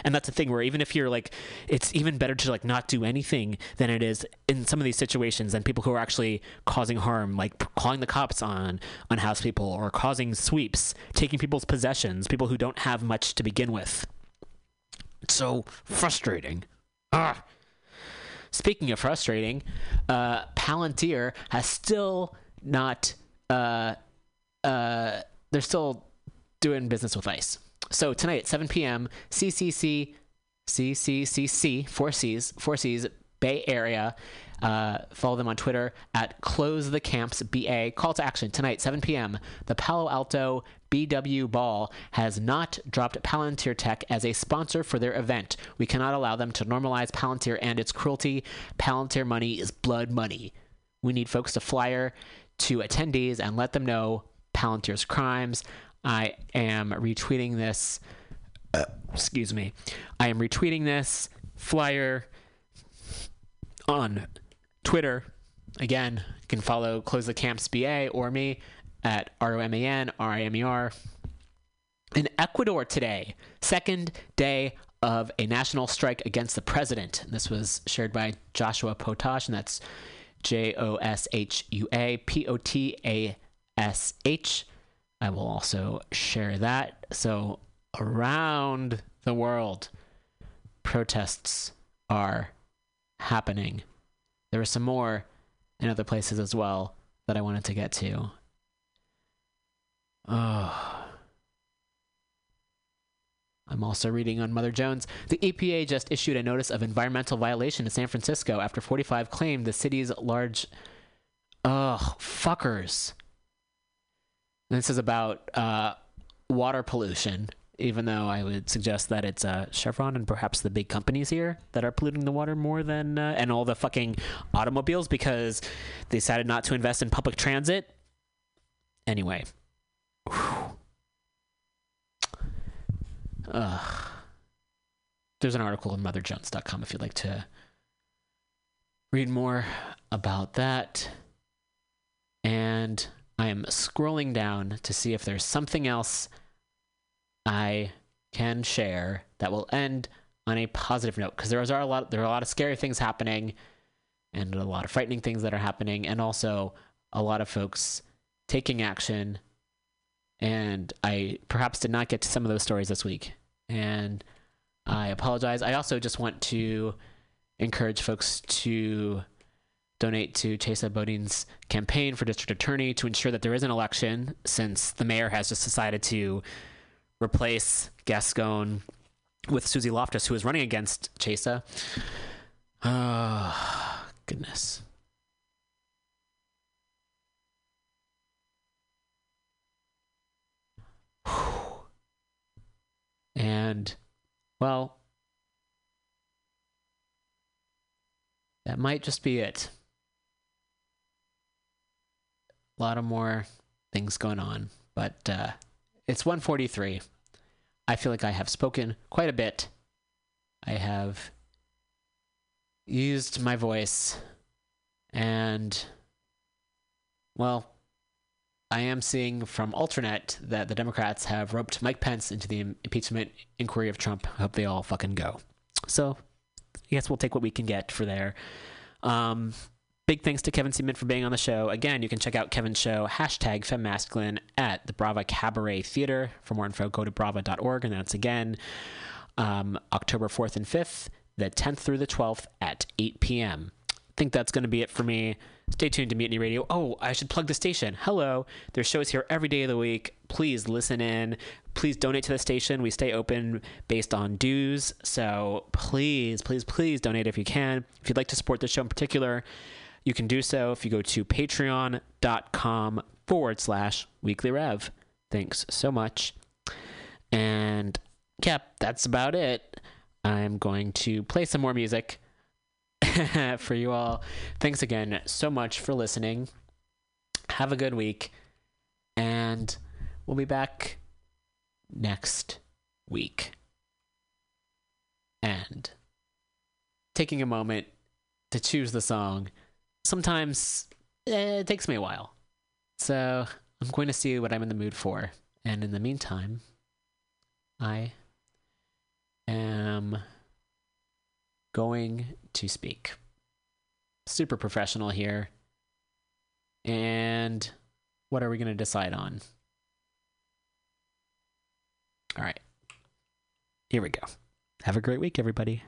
And that's the thing where even if you're like it's even better to like not do anything than it is in some of these situations than people who are actually causing harm like calling the cops on on house people or causing sweeps taking people's possessions people who don't have much to begin with. It's so frustrating. Ah. Speaking of frustrating uh palantir has still not uh uh they're still doing business with ice so tonight at 7 p.m., CCC, CCCC, four C's, four C's, Bay Area. Uh, follow them on Twitter at Close the Camps BA. Call to action tonight, 7 p.m. The Palo Alto BW Ball has not dropped Palantir Tech as a sponsor for their event. We cannot allow them to normalize Palantir and its cruelty. Palantir money is blood money. We need folks to flyer to attendees and let them know Palantir's crimes. I am retweeting this. Uh, excuse me. I am retweeting this flyer on Twitter. Again, you can follow Close the Camps BA or me at R O M A N R I M E R. In Ecuador today, second day of a national strike against the president. This was shared by Joshua Potash, and that's J O S H U A P O T A S H. I will also share that. So, around the world, protests are happening. There are some more in other places as well that I wanted to get to. Oh. I'm also reading on Mother Jones. The EPA just issued a notice of environmental violation in San Francisco after 45 claimed the city's large. Ugh, fuckers. This is about uh, water pollution, even though I would suggest that it's uh, Chevron and perhaps the big companies here that are polluting the water more than, uh, and all the fucking automobiles because they decided not to invest in public transit. Anyway. There's an article on motherjones.com if you'd like to read more about that. And I am scrolling down to see if there's something else I can share that will end on a positive note because there are a lot there are a lot of scary things happening and a lot of frightening things that are happening and also a lot of folks taking action. And I perhaps did not get to some of those stories this week. And I apologize. I also just want to encourage folks to donate to Chesa Boudin's campaign for district attorney to ensure that there is an election, since the mayor has just decided to replace Gascon with Suzy Loftus, who is running against Chesa. Oh, uh, goodness. And, well, that might just be it. A lot of more things going on, but uh, it's 143. I feel like I have spoken quite a bit. I have used my voice, and, well, I am seeing from Alternet that the Democrats have roped Mike Pence into the impeachment inquiry of Trump. I hope they all fucking go. So, I guess we'll take what we can get for there. Um, big thanks to Kevin Seaman for being on the show. Again, you can check out Kevin's show, hashtag femmasculine, at the Brava Cabaret Theater. For more info, go to brava.org. And that's again um, October 4th and 5th, the 10th through the 12th at 8 p.m. I think that's going to be it for me. Stay tuned to Mutiny Radio. Oh, I should plug the station. Hello. There's shows here every day of the week. Please listen in. Please donate to the station. We stay open based on dues. So please, please, please donate if you can. If you'd like to support the show in particular, you can do so if you go to patreon.com forward slash weekly rev. Thanks so much. And yeah, that's about it. I'm going to play some more music for you all. Thanks again so much for listening. Have a good week. And we'll be back next week. And taking a moment to choose the song, sometimes eh, it takes me a while. So I'm going to see what I'm in the mood for. And in the meantime, I am going to speak. Super professional here. And what are we going to decide on? All right. Here we go. Have a great week, everybody.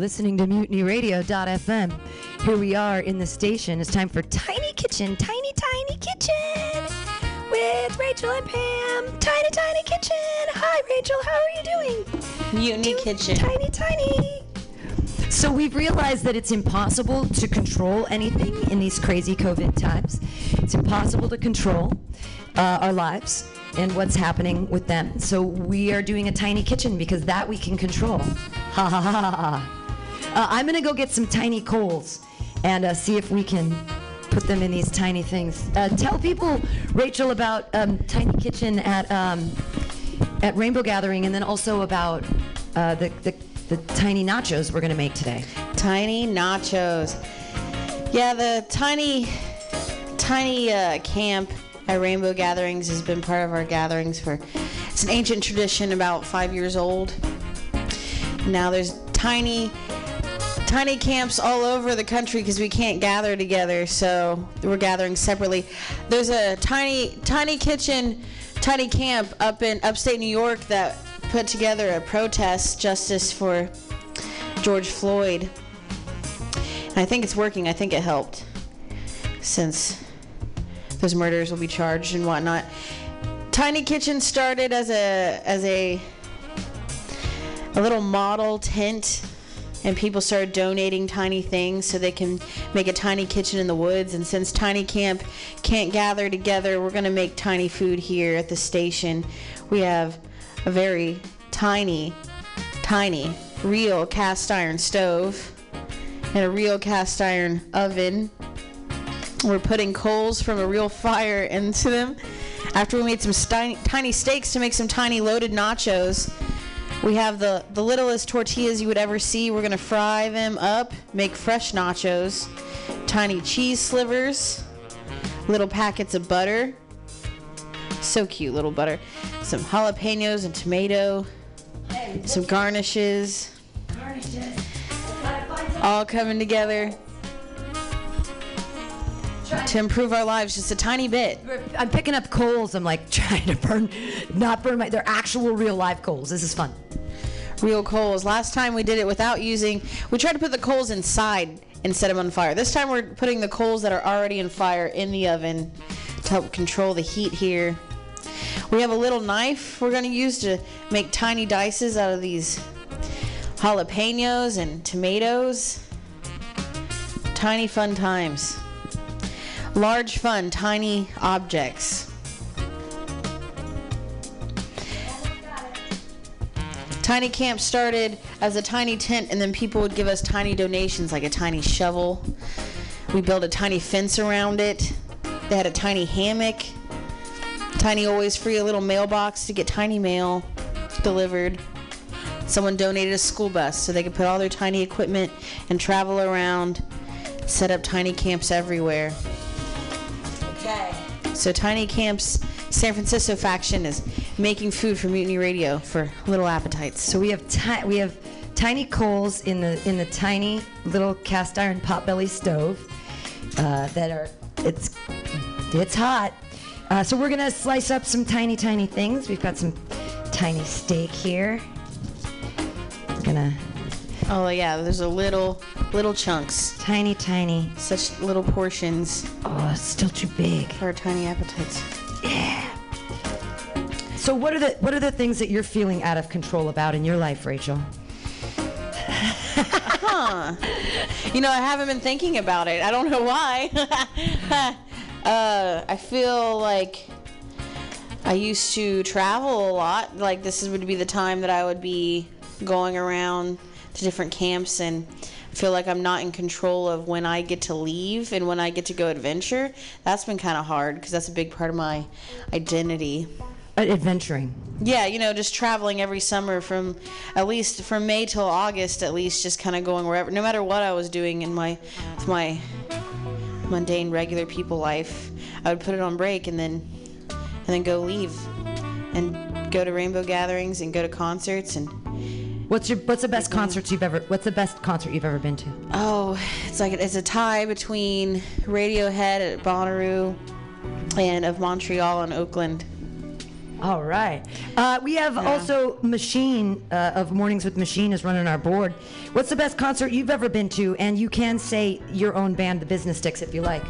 Listening to MutinyRadio.fm. Here we are in the station. It's time for Tiny Kitchen, Tiny Tiny Kitchen with Rachel and Pam. Tiny Tiny Kitchen. Hi, Rachel. How are you doing? Mutiny Kitchen. Tiny Tiny. So we've realized that it's impossible to control anything in these crazy COVID times. It's impossible to control uh, our lives and what's happening with them. So we are doing a tiny kitchen because that we can control. Ha ha ha ha. Uh, I'm gonna go get some tiny coals and uh, see if we can put them in these tiny things. Uh, tell people, Rachel, about um, Tiny Kitchen at um, at Rainbow Gathering, and then also about uh, the, the the tiny nachos we're gonna make today. Tiny nachos. Yeah, the tiny, tiny uh, camp at Rainbow Gatherings has been part of our gatherings for. It's an ancient tradition, about five years old. Now there's tiny, tiny camps all over the country because we can't gather together, so we're gathering separately. There's a tiny, tiny kitchen, tiny camp up in upstate New York that put together a protest justice for George Floyd. And I think it's working. I think it helped since those murders will be charged and whatnot. Tiny Kitchen started as a as a a little model tent and people started donating tiny things so they can make a tiny kitchen in the woods. And since tiny camp can't gather together we're going to make tiny food here at the station. We have a very tiny tiny real cast iron stove and a real cast iron oven. We're putting coals from a real fire into them. After we made some sti- tiny steaks to make some tiny loaded nachos we have the, the littlest tortillas you would ever see. We're going to fry them up, make fresh nachos, tiny cheese slivers, little packets of butter. So cute, little butter. Some jalapenos and tomato, some garnishes. All coming together to improve our lives just a tiny bit. I'm picking up coals. I'm like trying to burn, not burn my. They're actual real live coals. This is fun. Real coals. Last time we did it without using, we tried to put the coals inside instead of on fire. This time we're putting the coals that are already in fire in the oven to help control the heat here. We have a little knife we're going to use to make tiny dices out of these jalapenos and tomatoes. Tiny fun times. Large fun, tiny objects. Tiny Camp started as a tiny tent, and then people would give us tiny donations, like a tiny shovel. We built a tiny fence around it. They had a tiny hammock. Tiny always free a little mailbox to get tiny mail delivered. Someone donated a school bus so they could put all their tiny equipment and travel around, set up tiny camps everywhere. Okay. So Tiny Camp's San Francisco faction is making food for Mutiny Radio for little appetites. So we have ti- we have tiny coals in the in the tiny little cast iron potbelly stove uh, that are it's it's hot. Uh, so we're gonna slice up some tiny tiny things. We've got some tiny steak here. We're gonna. Oh yeah, there's a little little chunks. Tiny tiny. Such little portions. Oh, it's still too big. For our tiny appetites. Yeah. So what are the what are the things that you're feeling out of control about in your life, Rachel? huh. You know, I haven't been thinking about it. I don't know why. uh, I feel like I used to travel a lot. Like this would be the time that I would be going around to different camps and feel like I'm not in control of when I get to leave and when I get to go adventure. That's been kind of hard because that's a big part of my identity. Uh, adventuring. Yeah, you know, just traveling every summer from at least from May till August, at least just kind of going wherever, no matter what I was doing in my with my mundane regular people life, I would put it on break and then and then go leave and go to rainbow gatherings and go to concerts and What's your what's the best concerts you've ever what's the best concert you've ever been to? Oh, it's like it's a tie between Radiohead at Bonnaroo and of Montreal and Oakland. All right. Uh, we have also Machine uh, of Mornings with Machine is running our board. What's the best concert you've ever been to? And you can say your own band, the Business Dicks, if you like.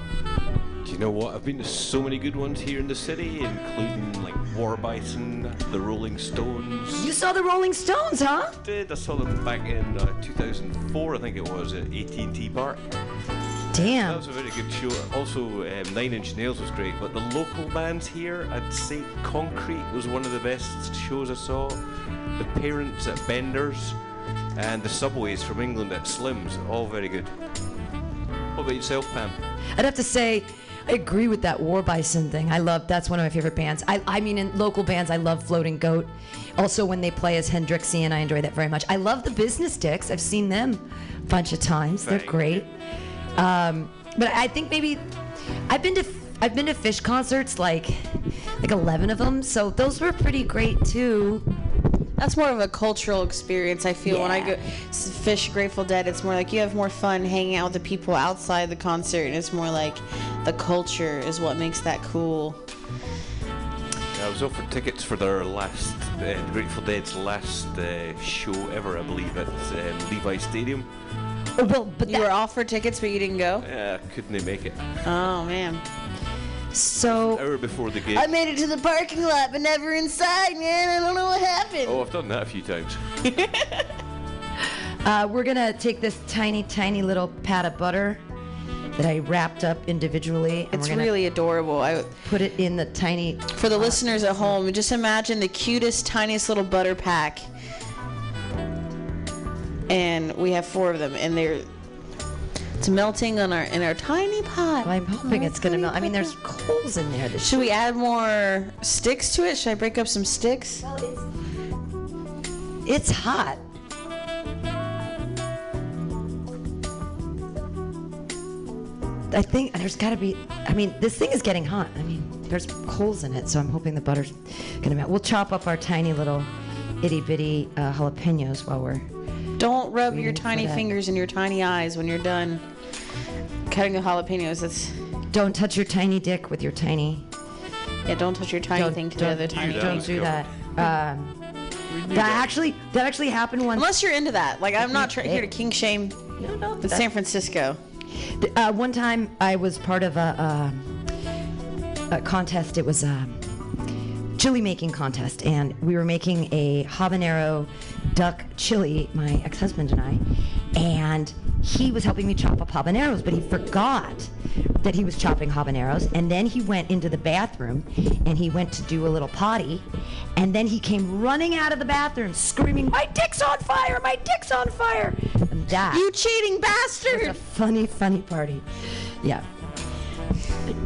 You know what? I've been to so many good ones here in the city, including like War Bison, the Rolling Stones. You saw the Rolling Stones, huh? did. I saw them back in uh, 2004, I think it was, at AT&T Park. Damn. That was a very good show. Also, um, Nine Inch Nails was great, but the local bands here, I'd say Concrete was one of the best shows I saw. The Parents at Bender's, and the Subways from England at Slim's, all very good. What about yourself, Pam? I'd have to say, I agree with that War Bison thing. I love that's one of my favorite bands. I, I mean, in local bands, I love Floating Goat. Also, when they play as Hendrixian, I enjoy that very much. I love the Business Dicks. I've seen them a bunch of times. They're great. Um, but I think maybe I've been to I've been to Phish concerts like like 11 of them. So those were pretty great too. That's more of a cultural experience. I feel when I go Phish Grateful Dead, it's more like you have more fun hanging out with the people outside the concert, and it's more like the culture is what makes that cool. I was offered tickets for their last, uh, Grateful Dead's last uh, show ever, I believe, at um, Levi Stadium. Oh, well, but you were offered tickets, but you didn't go. Yeah, couldn't they make it. Oh man. So An hour before the gig. I made it to the parking lot, but never inside, man. I don't know what happened. Oh, I've done that a few times. Uh, we're gonna take this tiny, tiny little pat of butter that I wrapped up individually. And It's we're really adorable. I put it in the tiny. For the listeners at home, just imagine the cutest, tiniest little butter pack. And we have four of them, and they're it's melting on our in our tiny pot. I'm hoping it's gonna melt. I mean, there's coals in there. Should we add more sticks to it? Should I break up some sticks? It's hot. I think there's got to be. I mean, this thing is getting hot. I mean, there's coals in it, so I'm hoping the butter's gonna melt. We'll chop up our tiny little itty bitty uh, jalapenos while we're. Don't rub your tiny fingers in your tiny eyes when you're done cutting the jalapenos. That's Don't touch your tiny dick with your tiny. yeah. Don't touch your tiny Don't- thing to the don't other tiny. Don't thing. do that. Um, that actually that actually happened once. Unless you're into that. Like I'm not try- here to kink shame. No, no. But San Francisco. Uh, one time I was part of a, a, a contest. It was a chili making contest, and we were making a habanero duck chili, my ex husband and I. And he was helping me chop up habaneros, but he forgot that he was chopping habaneros. And then he went into the bathroom and he went to do a little potty. And then he came running out of the bathroom screaming, My dick's on fire! My dick's on fire! And that. You cheating bastard! It was a funny, funny party. Yeah.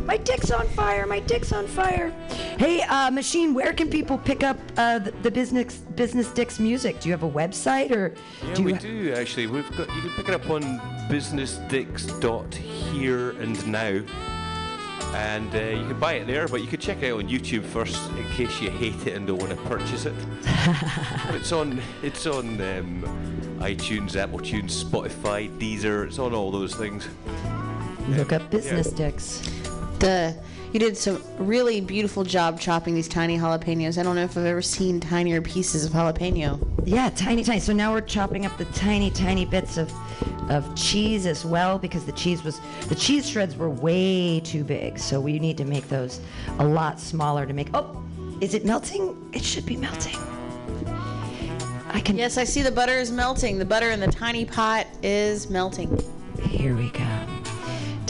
My dick's on fire. My dick's on fire. Hey, uh, machine, where can people pick up uh, the, the business business dicks music? Do you have a website or Yeah, do you we ha- do actually. We've got you can pick it up on businessdicks.here and now. And uh, you can buy it there, but you could check it out on YouTube first in case you hate it and don't want to purchase it. it's on it's on um, iTunes, Apple Tunes, Spotify, Deezer. It's on all those things. Look up business dicks. The you did some really beautiful job chopping these tiny jalapenos. I don't know if I've ever seen tinier pieces of jalapeno. Yeah, tiny, tiny. So now we're chopping up the tiny, tiny bits of of cheese as well because the cheese was the cheese shreds were way too big. So we need to make those a lot smaller to make. Oh, is it melting? It should be melting. I can. Yes, I see the butter is melting. The butter in the tiny pot is melting. Here we go.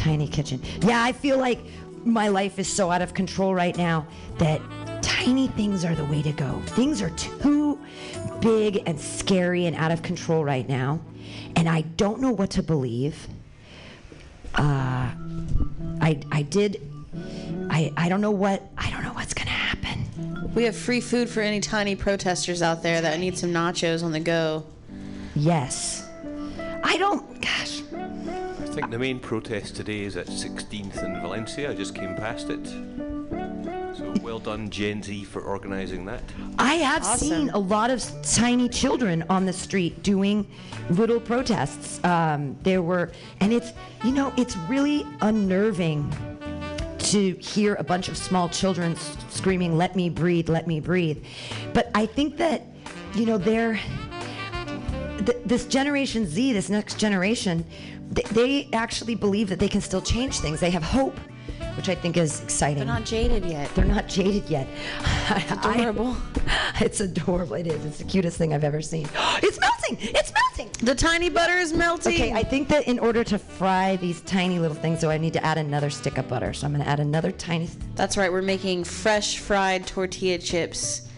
Tiny kitchen. Yeah, I feel like my life is so out of control right now that tiny things are the way to go. Things are too big and scary and out of control right now. And I don't know what to believe. Uh, I, I did. I, I don't know what I don't know what's gonna happen. We have free food for any tiny protesters out there that need some nachos on the go. Yes. I don't. Gosh. I think the main protest today is at 16th in Valencia. I just came past it. So well done, Gen Z, for organising that. I have seen a lot of tiny children on the street doing little protests. Um, there were, and it's, you know, it's really unnerving to hear a bunch of small children s- screaming, let me breathe, let me breathe. But I think that, you know, they're, th- this Generation Z, this next generation, th- they actually believe that they can still change things. They have hope, which I think is exciting. They're not jaded yet. They're not jaded yet. It's adorable. it's adorable. It is. It's the cutest thing I've ever seen. it's melting. It's melting. The tiny butter is melting. Okay, I think that in order to fry these tiny little things, so I need to add another stick of butter. So I'm going to add another tiny. That's right. We're making fresh fried tortilla chips.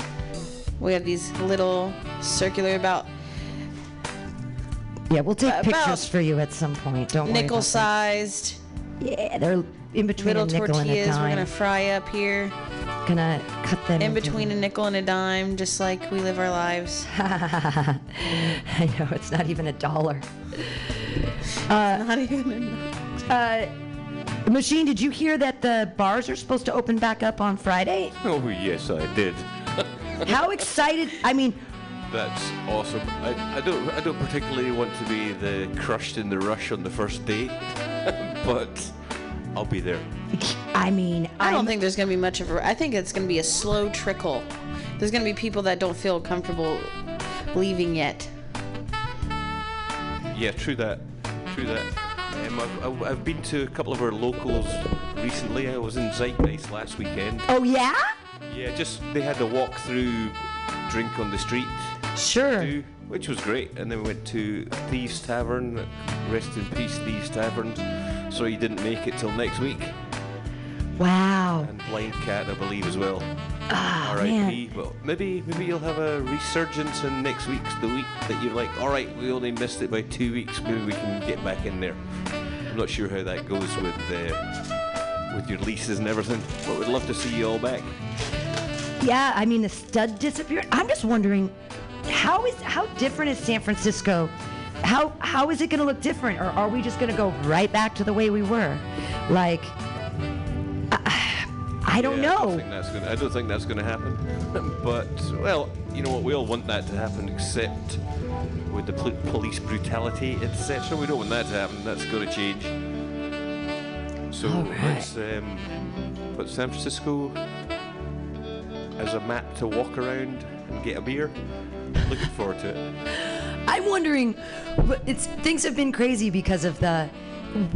We have these little circular about Yeah, we'll take About pictures for you at some point. Don't worry. nickel about that. sized Yeah, they're in between little a nickel and a tortillas. We're dime. gonna fry up here Gonna cut them in into between a nickel and a dime, just like we live our lives. I know it's not even a dollar. Uh, not even. Uh, Machine, did you hear that the bars are supposed to open back up on Friday? Oh, yes, I did. How excited! I mean, That's awesome. I, I don't I don't particularly want to be the crushed in the rush on the first day, but I'll be there. I mean, I don't think there's gonna be much of a. I think it's gonna be a slow trickle. There's gonna be people that don't feel comfortable leaving yet. Yeah, true that. True that. Um, I've, I've- I've been to a couple of our locals recently. I was in Zeitgeist last weekend. Oh yeah? Yeah, just they had a walk through drink on the street. Sure. which was great. And then we went to Thieves Tavern. Rest in peace, Thieves Tavern. So he didn't make it till next week. Wow. And Blind Cat, I believe, as well. Ah, R.I.P. Well, maybe maybe you'll have a resurgence in next week's the week that you're like, all right, we only missed it by two weeks. Maybe we can get back in there. I'm not sure how that goes with uh, with your leases and everything, but we'd love to see you all back. Yeah, I mean the stud disappeared. I'm just wondering, how is how different is San Francisco? How how is it going to look different, or are we just going to go right back to the way we were? Like, I, I don't Yeah, I know. don't think that's gonna. I don't think that's gonna happen. but well, you know what? We all want that to happen, except with the pol- police brutality, etc. We don't want that to happen. That's going to change. So right. let's um, put San Francisco as a map to walk around and get a beer. Looking forward to it. I'm wondering, it's things have been crazy because of the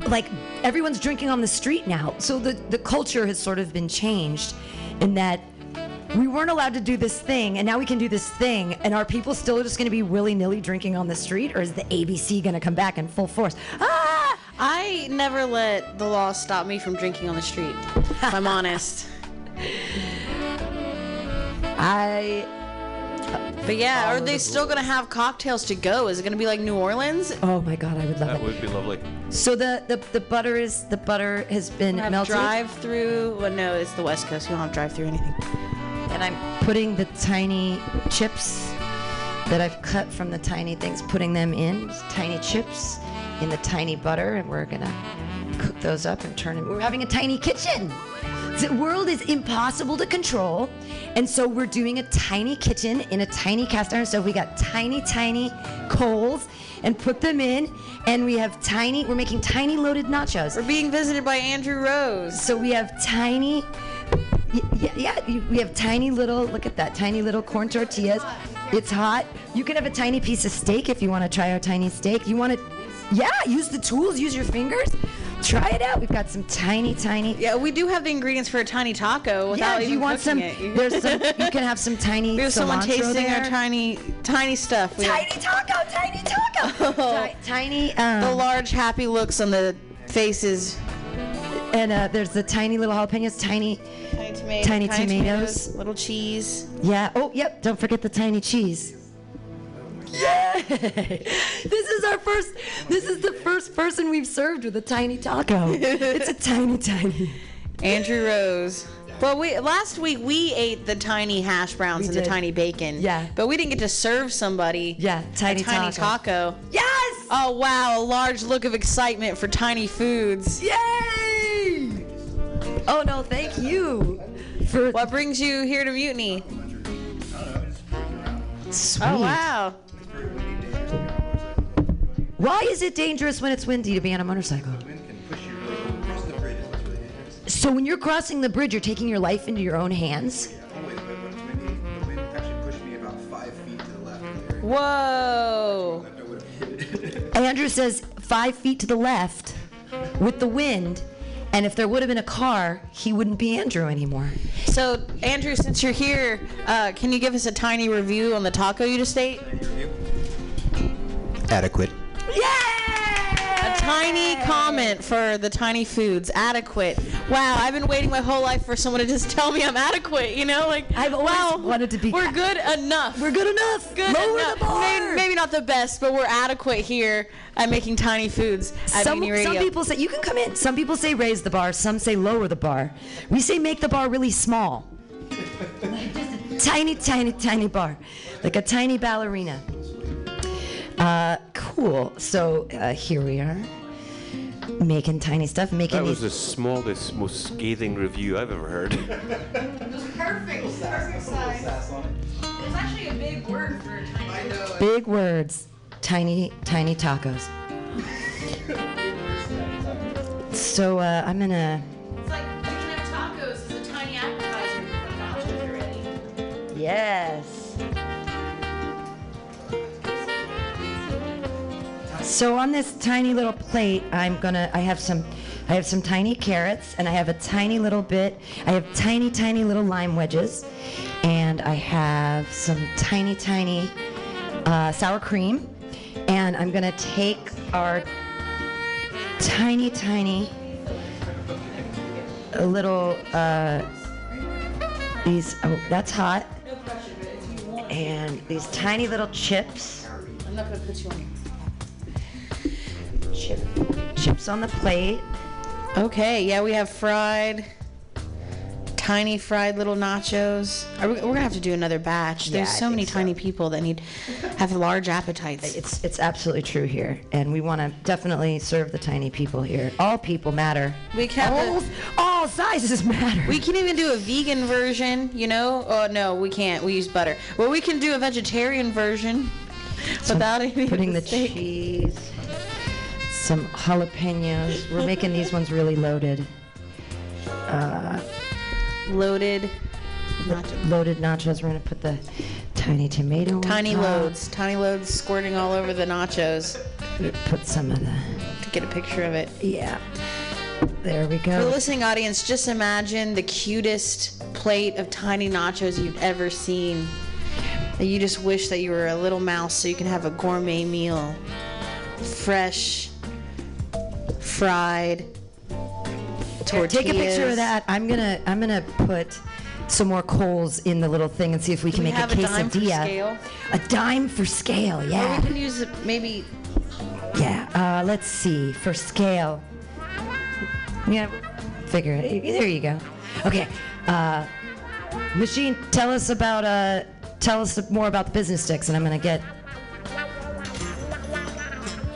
like everyone's drinking on the street now. So the the culture has sort of been changed in that we weren't allowed to do this thing and now we can do this thing and are people still just going to be willy-nilly drinking on the street or is the ABC going to come back in full force? Ah! I never let the law stop me from drinking on the street. If I'm honest. I. But yeah, are they still gonna have cocktails to go? Is it gonna be like New Orleans? Oh my god, I would love That it. would be lovely. So the, the the butter is the butter has been Have melted. drive through. Well, no, it's the West Coast. You don't have drive through anything. and I'm putting the tiny chips that I've cut from the tiny things, putting them in, tiny chips in the tiny butter, and we're gonna cook those up and turn them. We're having a tiny kitchen. The world is impossible to control. And so we're doing a tiny kitchen in a tiny cast iron stove. We got tiny, tiny coals and put them in. And we have tiny, we're making tiny loaded nachos. We're being visited by Andrew Rose. So we have tiny, yeah, yeah, we have tiny little, look at that, tiny little corn tortillas. It's hot. You can have a tiny piece of steak if you want to try our tiny steak. You want to, yeah, use the tools, use your fingers. Try it out. We've got some tiny, tiny. Yeah, we do have the ingredients for a tiny taco without Yeah, do you want some? it. There's some. You can have some tiny. Have someone tasting there. our tiny, tiny stuff. We Tiny taco, tiny taco. Ti- tiny. Um, the large happy looks on the faces. And uh, there's the tiny little jalapenos, tiny, Tiny, tomato, tiny tomatoes. little cheese. Yeah. Oh, yep. Don't forget the tiny cheese. Yay! this is our first. This is the first person we've served with a tiny taco. it's a tiny, tiny. Andrew Rose. Well, we last week we ate the tiny hash browns We and the tiny bacon. Yeah. But we didn't get to serve somebody. Yeah, tiny a tiny taco. taco. Yes! Oh wow, a large look of excitement for tiny foods. Yay! Oh no, thank you. For what brings you here to Mutiny? Sweet. Oh wow. Why is it dangerous when it's windy to be on a motorcycle? So when you're crossing the bridge, you're taking your life into your own hands. Whoa. Andrew says five feet to the left with the wind, and if there would have been a car, he wouldn't be Andrew anymore. So Andrew, since you're here, uh, can you give us a tiny review on the taco you just ate? Adequate. A tiny comment for the tiny foods. Adequate. Wow, I've been waiting my whole life for someone to just tell me I'm adequate. You know, like I've always wow, wanted to be. We're good enough. We're good enough. Good Lower enough. the bar. Maybe, maybe not the best, but we're adequate here at making tiny foods at Some, Mutiny some people say you can come in. Some people say raise the bar. Some say lower the bar. We say make the bar really small. Like just a tiny, tiny, tiny bar, like a tiny ballerina. Uh, cool. So uh, here we are, making tiny stuff, making That was the smallest, most scathing review I've ever heard. It was perfect. Perfect size. It's actually a big word for a tiny food. Big words, tiny, tiny tacos. So uh, I'm gonna. It's like you can have tacos as a tiny appetizer before nachos are. Yes. So on this tiny little plate, I'm gonna. I have some. I have some tiny carrots, and I have a tiny little bit. I have tiny, tiny little lime wedges, and I have some tiny, tiny uh, sour cream. And I'm gonna take our tiny, tiny little uh, these. Oh, that's hot. And these tiny little chips. I'm not gonna put you on. Chip, chips on the plate. Okay, yeah, we have fried, tiny fried little nachos. Are we, we're gonna have to do another batch. There's Yeah, so many so. tiny people that need have large appetites. It's it's absolutely true here, and we want to definitely serve the tiny people here. All people matter. We can all, all sizes matter. We can even do a vegan version, you know? Oh no, we can't. We use butter. Well, we can do a vegetarian version So without any putting the steak. cheese, some jalapenos. We're making these ones really loaded. Uh, loaded. Loaded nachos. We're gonna put the tiny tomato. Tiny loads, tiny loads squirting all over the nachos. Put some of the. To get a picture of it. Yeah. There we go. For the listening audience, just imagine the cutest plate of tiny nachos you've ever seen. You just wish that you were a little mouse so you can have a gourmet meal. Fresh, fried, tortillas. Take a picture of that. I'm gonna I'm gonna put some more coals in the little thing and see if we can we make a a dime for quesadilla. scale? A dime for scale, Or yeah. we can use maybe Yeah. Uh, let's see for scale. Yeah, figure it. There you go. Okay. Uh, machine, tell us about uh, tell us more about the business dicks, and I'm gonna get.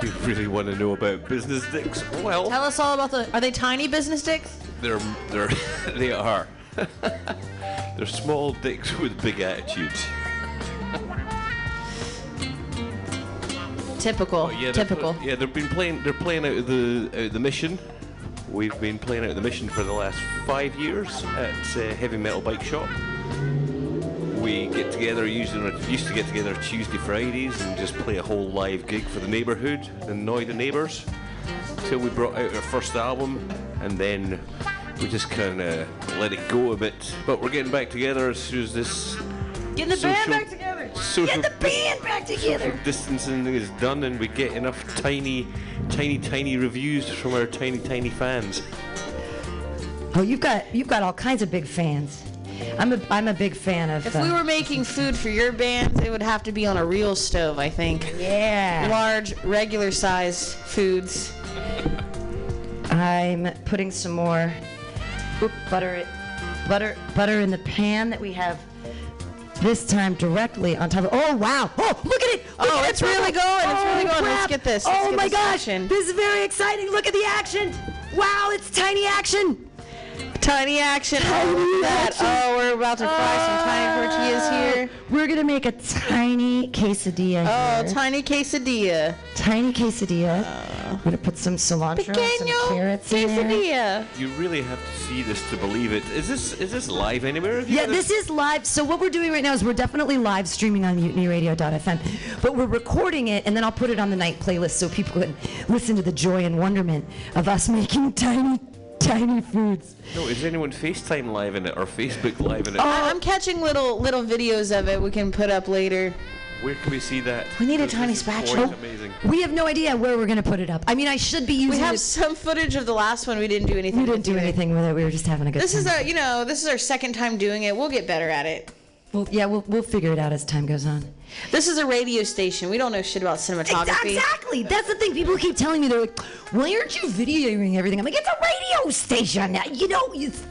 You really want to know about business dicks? Well, Tell us all about the. Are they tiny business dicks? they're they're they are. they're small dicks with big attitudes. Typical. Yeah, they're- Typical. Yeah, they've been playing. They're playing out of the out of the mission. We've been playing out of the mission for the last five years at uh, Heavy Metal Bike Shop. We get together usually on used to get together Tuesday Fridays and just play a whole live gig for the neighbourhood, annoy the neighbours, till we brought out our first album, and then we just kind of let it go a bit. But we're getting back together as soon as this Getting the band back together. social Get the band back together. social distancing is done and we get enough tiny, tiny, tiny reviews from our tiny, tiny fans. Oh, you've got you've got all kinds of big fans. I'm a I'm a big fan of. If uh, we were making food for your bands, it would have to be on a real stove, I think. Yeah. Large, regular sized foods. I'm putting some more oop, butter, butter, butter in the pan that we have. This time directly on top of. Oh wow! Oh look at it! Look Oh, at it, it's really going, it's really Oh, going. Let's get this, let's Oh get my this gosh! action. This is very exciting. Look at the action! Wow! It's tiny action. Tiny action. Tiny oh, that. action. Oh, we're about to fry some tiny tortillas ah. here. We're gonna make a tiny quesadilla. Oh, here. tiny quesadilla. tiny quesadilla. Ah. I'm gonna put some cilantro, and some Pequeño carrots in there. quesadilla. You really have to see this to believe it. Is this is this live anywhere? Have you Yeah, got this is live. So what we're doing right now is we're definitely live streaming on mutinyradio.fm, but we're recording it and then I'll put it on the night playlist so people can listen to the joy and wonderment of us making tiny, tiny foods. No, is anyone FaceTime live in it or Facebook live in it? Oh. I- I'm catching little little videos of it we can put up later. Where can we see that? We need a This tiny is spatula. quite amazing. We have no idea where we're gonna put it up. I mean, I should be using. We have it- some footage of the last one. We didn't do anything. we didn't with do either. anything with it. We were just having a good This time. is our, you know, this is our second time doing it. We'll get better at it. Well, yeah, we'll we'll figure it out as time goes on. This is a radio station. We don't know shit about cinematography. Exactly. That's the thing. People keep telling me they're like, "Why aren't you videoing everything?" I'm like, "It's a radio station. You know, it's